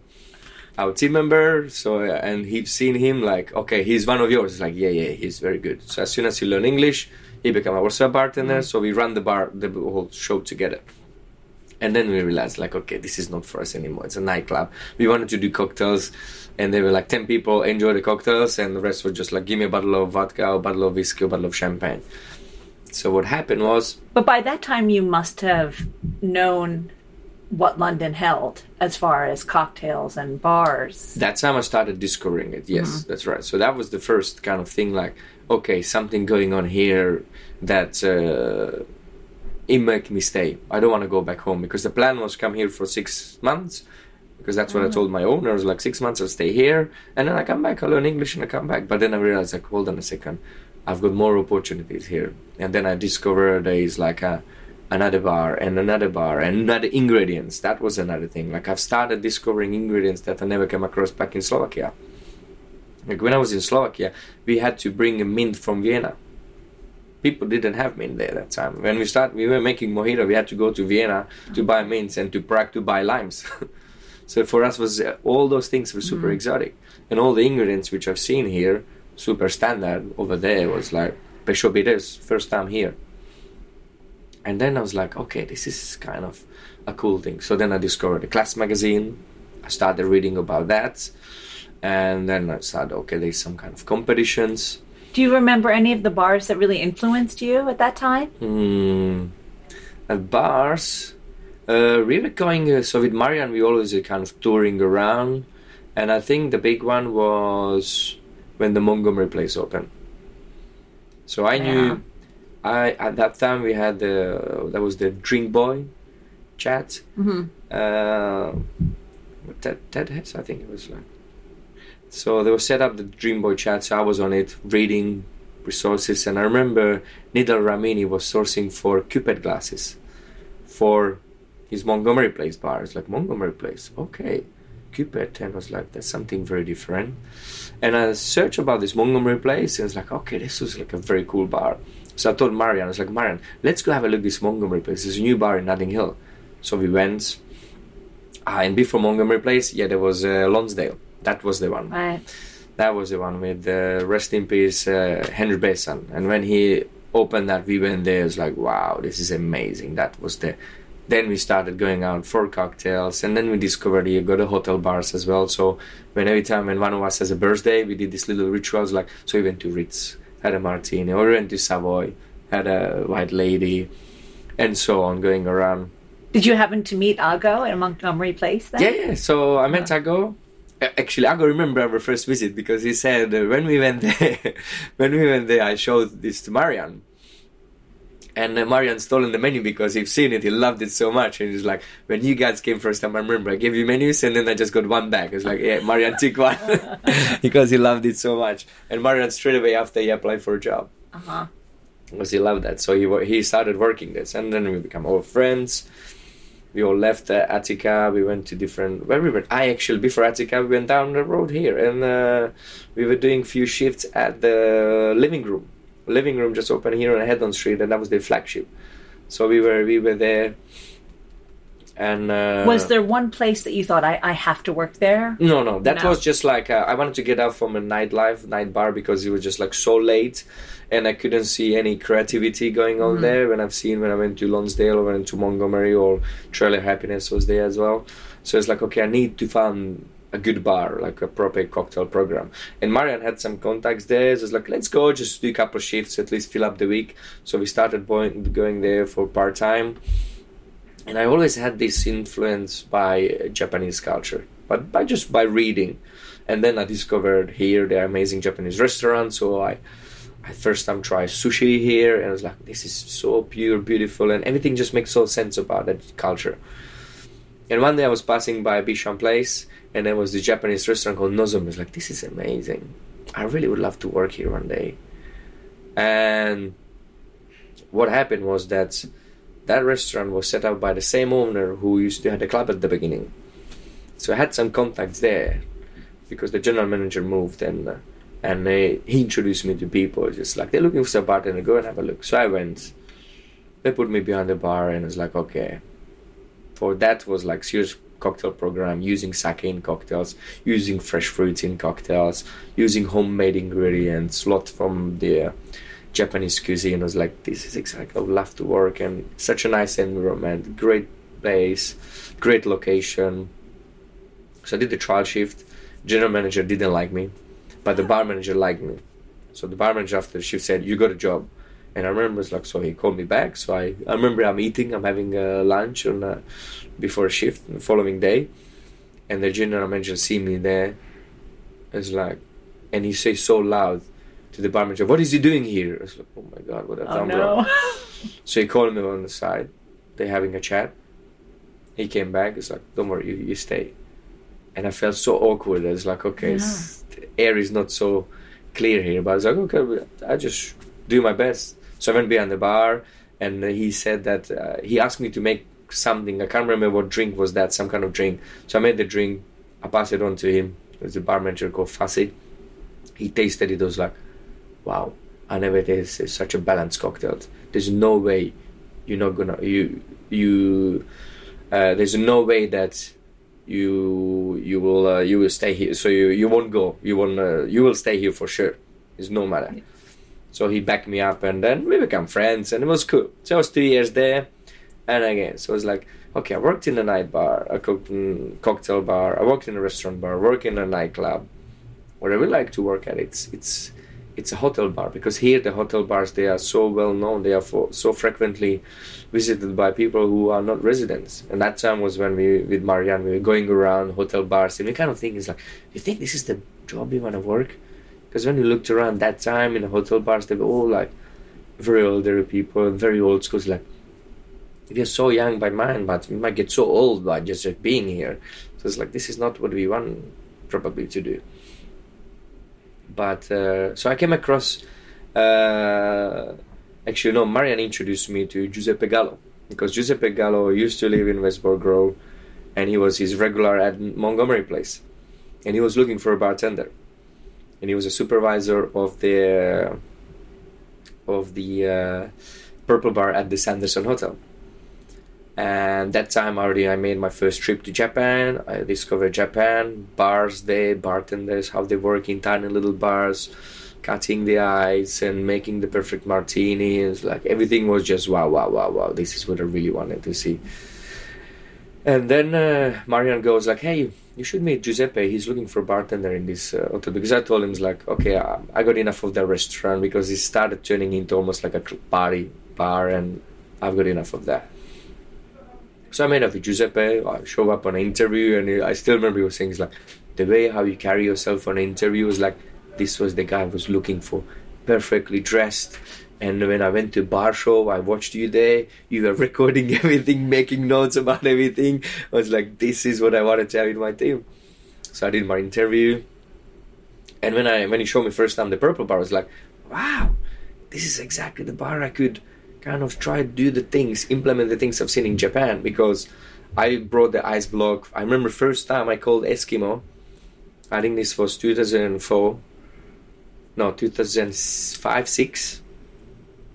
[SPEAKER 2] our team member. So and he'd seen him like, okay, he's one of yours. It's like, yeah, yeah, he's very good. So as soon as he learned English, he became our sub bartender. Mm-hmm. So we ran the bar, the whole show together. And then we realized, like, okay, this is not for us anymore. It's a nightclub. We wanted to do cocktails, and there were like 10 people enjoy the cocktails, and the rest were just like, give me a bottle of vodka, or a bottle of whiskey, or a bottle of champagne. So what happened was,
[SPEAKER 1] But by that time, you must have known what London held as far as cocktails and bars.
[SPEAKER 2] that's how I started discovering it. Yes, that's right. So that was the first kind of thing like, okay, something going on here that uh, it make me stay. I don't want to go back home because the plan was come here for six months because that's what I mm. told my owners. Like, six months I'll stay here and then I come back, I learn English and I come back. But then I realized like, hold on a second, I've got more opportunities here. And then I discovered there is like a another bar and another bar and another ingredients. That was another thing. Like I've started discovering ingredients that I never came across back in Slovakia. Like when I was in Slovakia, we had to bring a mint from Vienna. People didn't have mint there that time. When we start, we were making mojito. We had to go to Vienna to buy mints and to Prague to buy limes. so for us, was uh, all those things were super exotic, and all the ingredients which I've seen here super standard over there was like Peychaud Bitters, first time here. And then I was like, okay, this is kind of a cool thing. So then I discovered the Class magazine. I started reading about that. And then I started, okay, there's some kind of competitions.
[SPEAKER 1] Do you remember any of the bars that really influenced you at that time?
[SPEAKER 2] Hmm. At bars, uh, we were going, uh, so with Marian, we always uh, kind of touring around. And I think the big one was when the Montgomery place opened. So I
[SPEAKER 1] Yeah.
[SPEAKER 2] knew, I at that time we had the that was the Drink Boy chat.
[SPEAKER 1] Mm-hmm.
[SPEAKER 2] Uh, Ted Ted Hess, I think it was like. So they were set up the Drink Boy chat. So I was on it reading resources, and I remember Nidal Ramini was sourcing for Cupid glasses for his Montgomery Place bar. It's like Montgomery Place, okay. Cupid, and I was like, that's something very different. And I searched about this Montgomery Place, and it's like, okay, this was like a very cool bar. So I told Marian, I was like, Marian, let's go have a look at this Montgomery Place. There's a new bar in Notting Hill. So we went. Ah, and before Montgomery Place, yeah, there was uh, Lonsdale. That was the one.
[SPEAKER 1] Right.
[SPEAKER 2] That was the one with uh, rest in peace uh, Henry Besant. And when he opened that, we went there. It was like, wow, this is amazing. That was the. Then we started going out for cocktails, and then we discovered you go to hotel bars as well. So when every time when one of us has a birthday, we did these little rituals. Like so, we went to Ritz, had a martini, or we went to Savoy, had a white lady, and so on, going around.
[SPEAKER 1] Did you happen to meet Ago at Montgomery Place then?
[SPEAKER 2] Yeah, yeah. So I met Ago. Actually, Ago remember our first visit because he said uh, when we went there, when we went there, I showed this to Marian, and uh, Marian stole the menu because he'd seen it, he loved it so much, and he's like, when you guys came first time, I remember I gave you menus, and then I just got one back. It's like, yeah, Marian took one because he loved it so much, and Marian straight away after he applied for a job
[SPEAKER 1] Uh-huh.
[SPEAKER 2] because he loved that. So he he started working this, and then we become all friends. We all left uh, Attica. We went to different. Where we went? I actually before Attica, we went down the road here, and uh, we were doing few shifts at the living room. Living room just opened here on Heddon Street, and that was their flagship. So we were we were there, and uh,
[SPEAKER 1] Was there one place that you thought I, I have to work there?
[SPEAKER 2] no, no, that
[SPEAKER 1] No.
[SPEAKER 2] was just like uh, I wanted to get out from a nightlife, night bar because it was just like so late, and I couldn't see any creativity going on there. When I've seen when I went to Lonsdale or went to Montgomery or Trailer Happiness was there as well. So it's like okay, I need to find a good bar, like a proper cocktail program. And Marian had some contacts there, so it's like let's go, just do a couple shifts, at least fill up the week. So we started going going there for part time and I always had this influence by Japanese culture, but by just by reading. And then I discovered here the amazing Japanese restaurant. So I, I first time tried sushi here, and I was like, this is so pure, beautiful, and everything just makes so sense about that culture. And one day I was passing by Beauchamp Place, and there was the Japanese restaurant called Nozomi. I was like, this is amazing. I really would love to work here one day. And what happened was that that restaurant was set up by the same owner who used to have the club at the beginning. So I had some contacts there because the general manager moved and uh, and they, he introduced me to people. Just like they're looking for a bartender, go and have a look. So I went. They put me behind the bar and it's like okay. For that was like serious cocktail program using sake in cocktails, using fresh fruits in cocktails, using homemade ingredients, lot from the uh, Japanese cuisine. I was like, this is exactly I would love to work and such a nice environment, great place, great location. So I did the trial shift. General manager didn't like me, but the bar manager liked me. So the bar manager after the shift said, "You got a job." And I remember it's like so he called me back. So I, I remember I'm eating, I'm having uh, lunch on uh, before a shift the following day, and the general manager see me there. It's like, and he says so loud to the bar manager, "What is he doing here?" I was like, "Oh my god, what have I
[SPEAKER 1] Oh
[SPEAKER 2] done wrong?"
[SPEAKER 1] no.
[SPEAKER 2] So he called me on the side. They're having a chat. He came back. It's like, don't worry, you, you stay. And I felt so awkward. It's like, okay, it's, the air is not so clear here. But I was like, okay, I just do my best. So I went behind the bar, and he said that uh, he asked me to make something. I can't remember what drink was that, some kind of drink. So I made the drink. I passed it on to him. There's a bar manager called Fassi. He tasted it. Was like, wow, I never tasted such a balanced cocktail. There's no way you're not gonna you you. Uh, there's no way that you you will uh, you will stay here. So you you won't go. You won't uh, you will stay here for sure. It's no matter. So he backed me up, and then we became friends, and it was cool. So I was two years there, and again, so it was like, okay, I worked in a night bar, I cooked in cocktail bar, I worked in a restaurant bar, worked in a nightclub. What I would like to work at, it's it's it's a hotel bar because here the hotel bars they are so well known, they are for, so frequently visited by people who are not residents. And that time was when we with Marian we were going around hotel bars, and we kind of think is like, you think this is the job you want to work? Because when you looked around that time in the hotel bars, they were all like very older people, very old school. Like, we are so young by mind, but we might get so old by just being here. So it's like, this is not what we want probably to do. But uh, so I came across, uh, actually, no, Marian introduced me to Giuseppe Gallo because Giuseppe Gallo used to live in Westbourne Grove and he was his regular at Montgomery Place and he was looking for a bartender and he was a supervisor of the of the uh, Purple Bar at the Sanderson Hotel. And that time already, I made my first trip to Japan. I discovered Japan, bars there, bartenders, how they work in tiny little bars, cutting the ice and making the perfect martinis. Like everything was just wow, wow, wow, wow. This is what I really wanted to see. And then uh, Marian goes like, "Hey, you should meet Giuseppe. He's looking for bartender in this uh, hotel." Because I told him, like, okay, I, I got enough of that restaurant because it started turning into almost like a party bar, and I've got enough of that. So I met up with Giuseppe. I show up on an interview, and I still remember he was saying, "He's like, the way how you carry yourself on an interview was like, this was the guy I was looking for, perfectly dressed." And when I went to bar show, I watched you there. You were recording everything, making notes about everything. I was like, this is what I want to tell you to my team. So I did my interview. And when I when he showed me first time the purple bar, I was like, wow, this is exactly the bar I could kind of try to do the things, implement the things I've seen in Japan because I brought the ice block. I remember first time I called Eskimo. I think this was 2004. No, 2005, 6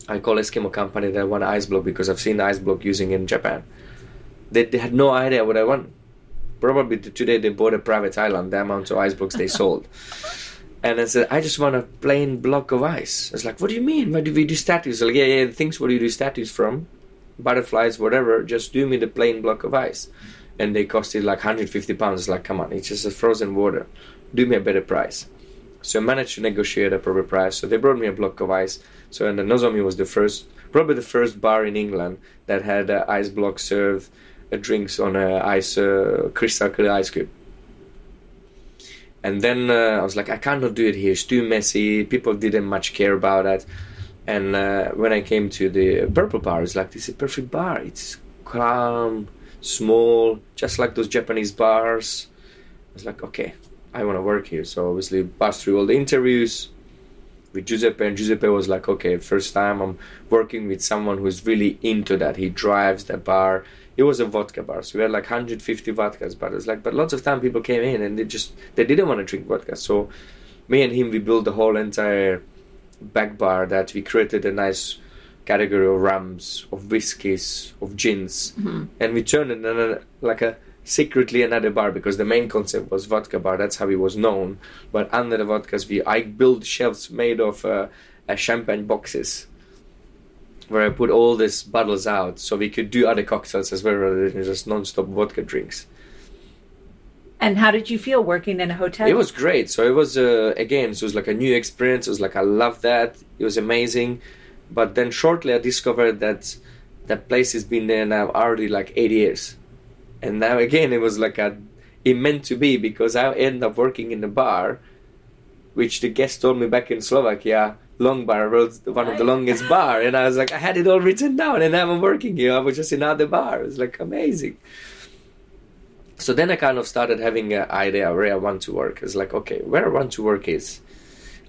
[SPEAKER 2] I call Eskimo company that want ice block because I've seen ice block using in Japan. They, they had no idea what I want. Probably today they bought a private island, the amount of ice blocks they sold. And I said, I just want a plain block of ice. I was like, what do you mean? Why do we do statues? Like, yeah, yeah, things what do you do statues from, butterflies, whatever, just do me the plain block of ice. And they costed like 150 pounds. It's like, come on, it's just a frozen water. Do me a better price. So I managed to negotiate a proper price. So they brought me a block of ice. So and the Nozomi was the first, probably the first bar in England that had uh, ice block served uh, drinks on a ice uh, crystal clear ice cube. And then uh, I was like, I cannot do it here. It's too messy. People didn't much care about that. And uh, when I came to the purple bar, it's like this is a perfect bar. It's calm, small, just like those Japanese bars. I was like, okay, I want to work here. So obviously passed through all the interviews with Giuseppe, and Giuseppe was like, okay, first time I'm working with someone who's really into that. He drives the bar. It was a vodka bar, so we had like 150 vodkas. But it's like, but lots of time people came in and they just they didn't want to drink vodka. So me and him, we built the whole entire back bar that we created a nice category of rums, of whiskies, of gins,
[SPEAKER 1] Mm-hmm.
[SPEAKER 2] and we turned it in a, like a secretly another bar because the main concept was vodka bar. That's how it was known. But under the vodkas, we I built shelves made of uh, uh, champagne boxes where I put all these bottles out so we could do other cocktails as well rather than just non-stop vodka drinks.
[SPEAKER 1] And how did you feel working in a hotel?
[SPEAKER 2] It was great. So it was uh, again, so it was like a new experience. It was like I love that. It was amazing. But then shortly I discovered that that place has been there now already like eight years, and now again it was like a it meant to be because I ended up working in a bar, which the guest told me back in Slovakia. Long bar, was one of the longest bar, and I was like, I had it all written down, and now I'm working here. I was just in another bar. It was like amazing so then I kind of started having an idea where I want to work. It's like, okay, where I want to work is,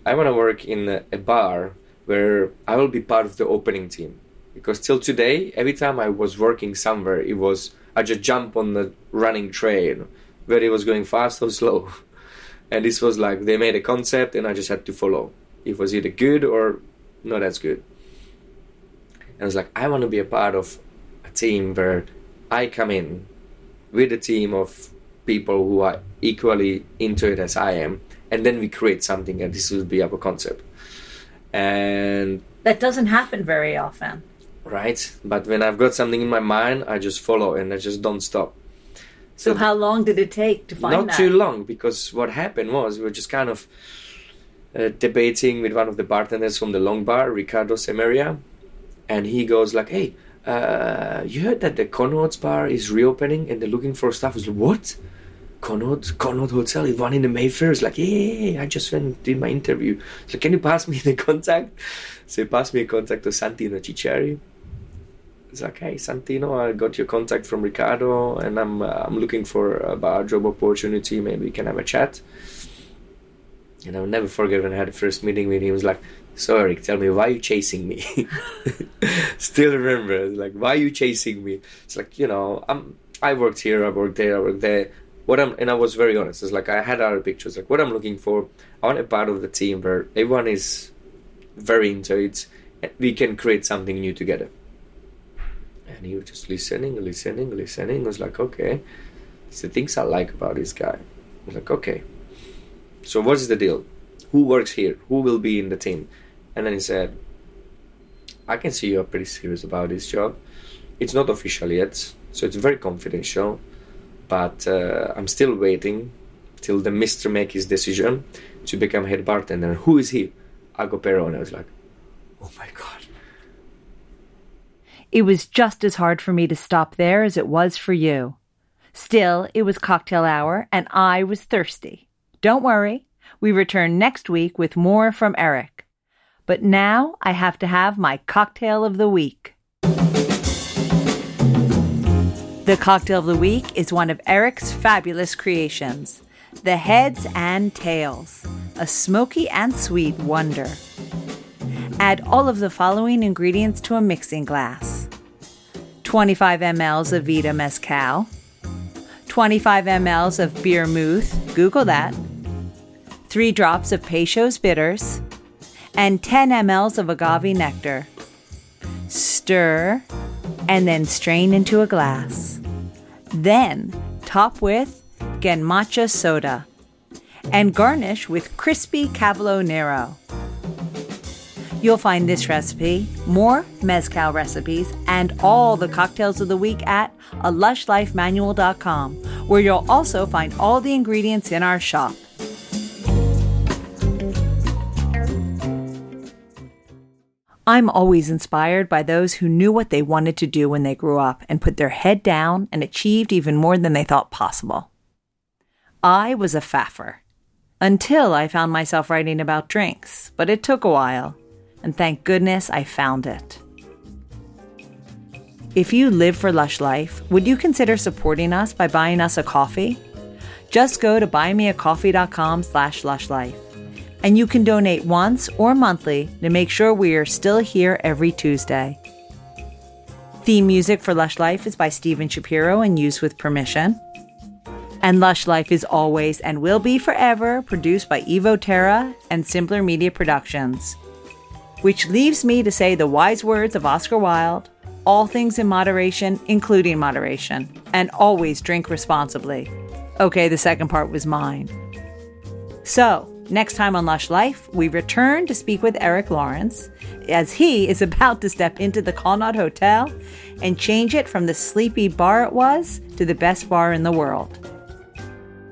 [SPEAKER 2] I want to work in a, a bar where I will be part of the opening team. Because till today, every time I was working somewhere, it was I just jump on the running train, whether it was going fast or slow. And this was like they made a concept, and I just had to follow. It was either good or not as good. And I was like, I want to be a part of a team where I come in with a team of people who are equally into it as I am, and then we create something, and this will be our concept. And
[SPEAKER 1] That doesn't happen very often.
[SPEAKER 2] Right, but when I've got something in my mind, I just follow and I just don't stop.
[SPEAKER 1] So, how long did it take to find out?
[SPEAKER 2] not
[SPEAKER 1] that?
[SPEAKER 2] too long because what happened was we were just kind of uh, debating with one of the bartenders from the long bar ricardo semeria and he goes like hey uh, you heard that the Connaught's bar is reopening and they're looking for staff. I was like, what? Connaught, Connaught Hotel is one in the Mayfair. It's like, yeah, yeah, yeah, I just went and did my interview. So can you pass me the contact? So he passed me a contact to Santino Cicciari. It's like, hey, Santino, I got your contact from Ricardo, and I'm uh, I'm looking for a bar job opportunity. Maybe we can have a chat. And I'll never forget when I had the first meeting with him. He was like, "So Erik, tell me why are you chasing me?" Still remember, like, why are you chasing me? It's like, you know, I'm I worked here, I worked there, I worked there. What I'm and I was very honest. It's like I had other pictures. Like what I'm looking for, I want a part of the team where everyone is very into it. We can create something new together. And he was just listening, listening, listening. I was like, okay, it's the things I like about this guy. I was like, okay. So what's the deal? Who works here? Who will be in the team? And then he said, I can see you are pretty serious about this job. It's not official yet, so it's very confidential. But uh, I'm still waiting till the Mister make his decision to become head bartender. Who is he? Ago Perrone. I was like, oh my god.
[SPEAKER 1] It was just as hard for me to stop there as it was for you. Still, it was cocktail hour and I was thirsty. Don't worry, we return next week with more from Erik. But now I have to have my cocktail of the week. The cocktail of the week is one of Erik's fabulous creations the Heads and Tails, a smoky and sweet wonder. Add all of the following ingredients to a mixing glass 25 mLs of Vida Mezcal, 25 mLs of Beer Muth, Google that, 3 drops of Peychaud's bitters, and 10 mLs of agave nectar. Stir and then strain into a glass. Then top with Genmatcha soda and garnish with crispy Cavolo Nero. You'll find this recipe, more Mezcal recipes, and all the cocktails of the week at a lushlifemanual.com, where you'll also find all the ingredients in our shop. I'm always inspired by those who knew what they wanted to do when they grew up and put their head down and achieved even more than they thought possible. I was a faffer until I found myself writing about drinks, but it took a while, and thank goodness I found it. If you live for Lush Life, would you consider supporting us by buying us a coffee? Just go to buymeacoffee.com slash lushlife, and you can donate once or monthly to make sure we are still here every Tuesday. Theme music for Lush Life is by Steven Shapiro and used with permission. And Lush Life is always and will be forever produced by Evo Terra and Simpler Media Productions. Which leaves me to say the wise words of Oscar Wilde all things in moderation, including moderation, and always drink responsibly. Okay, the second part was mine. So, next time on Lush Life, we return to speak with Erik Lorincz as he is about to step into the Connaught Hotel and change it from the sleepy bar it was to the best bar in the world.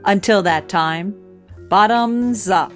[SPEAKER 1] Until that time, bottoms up.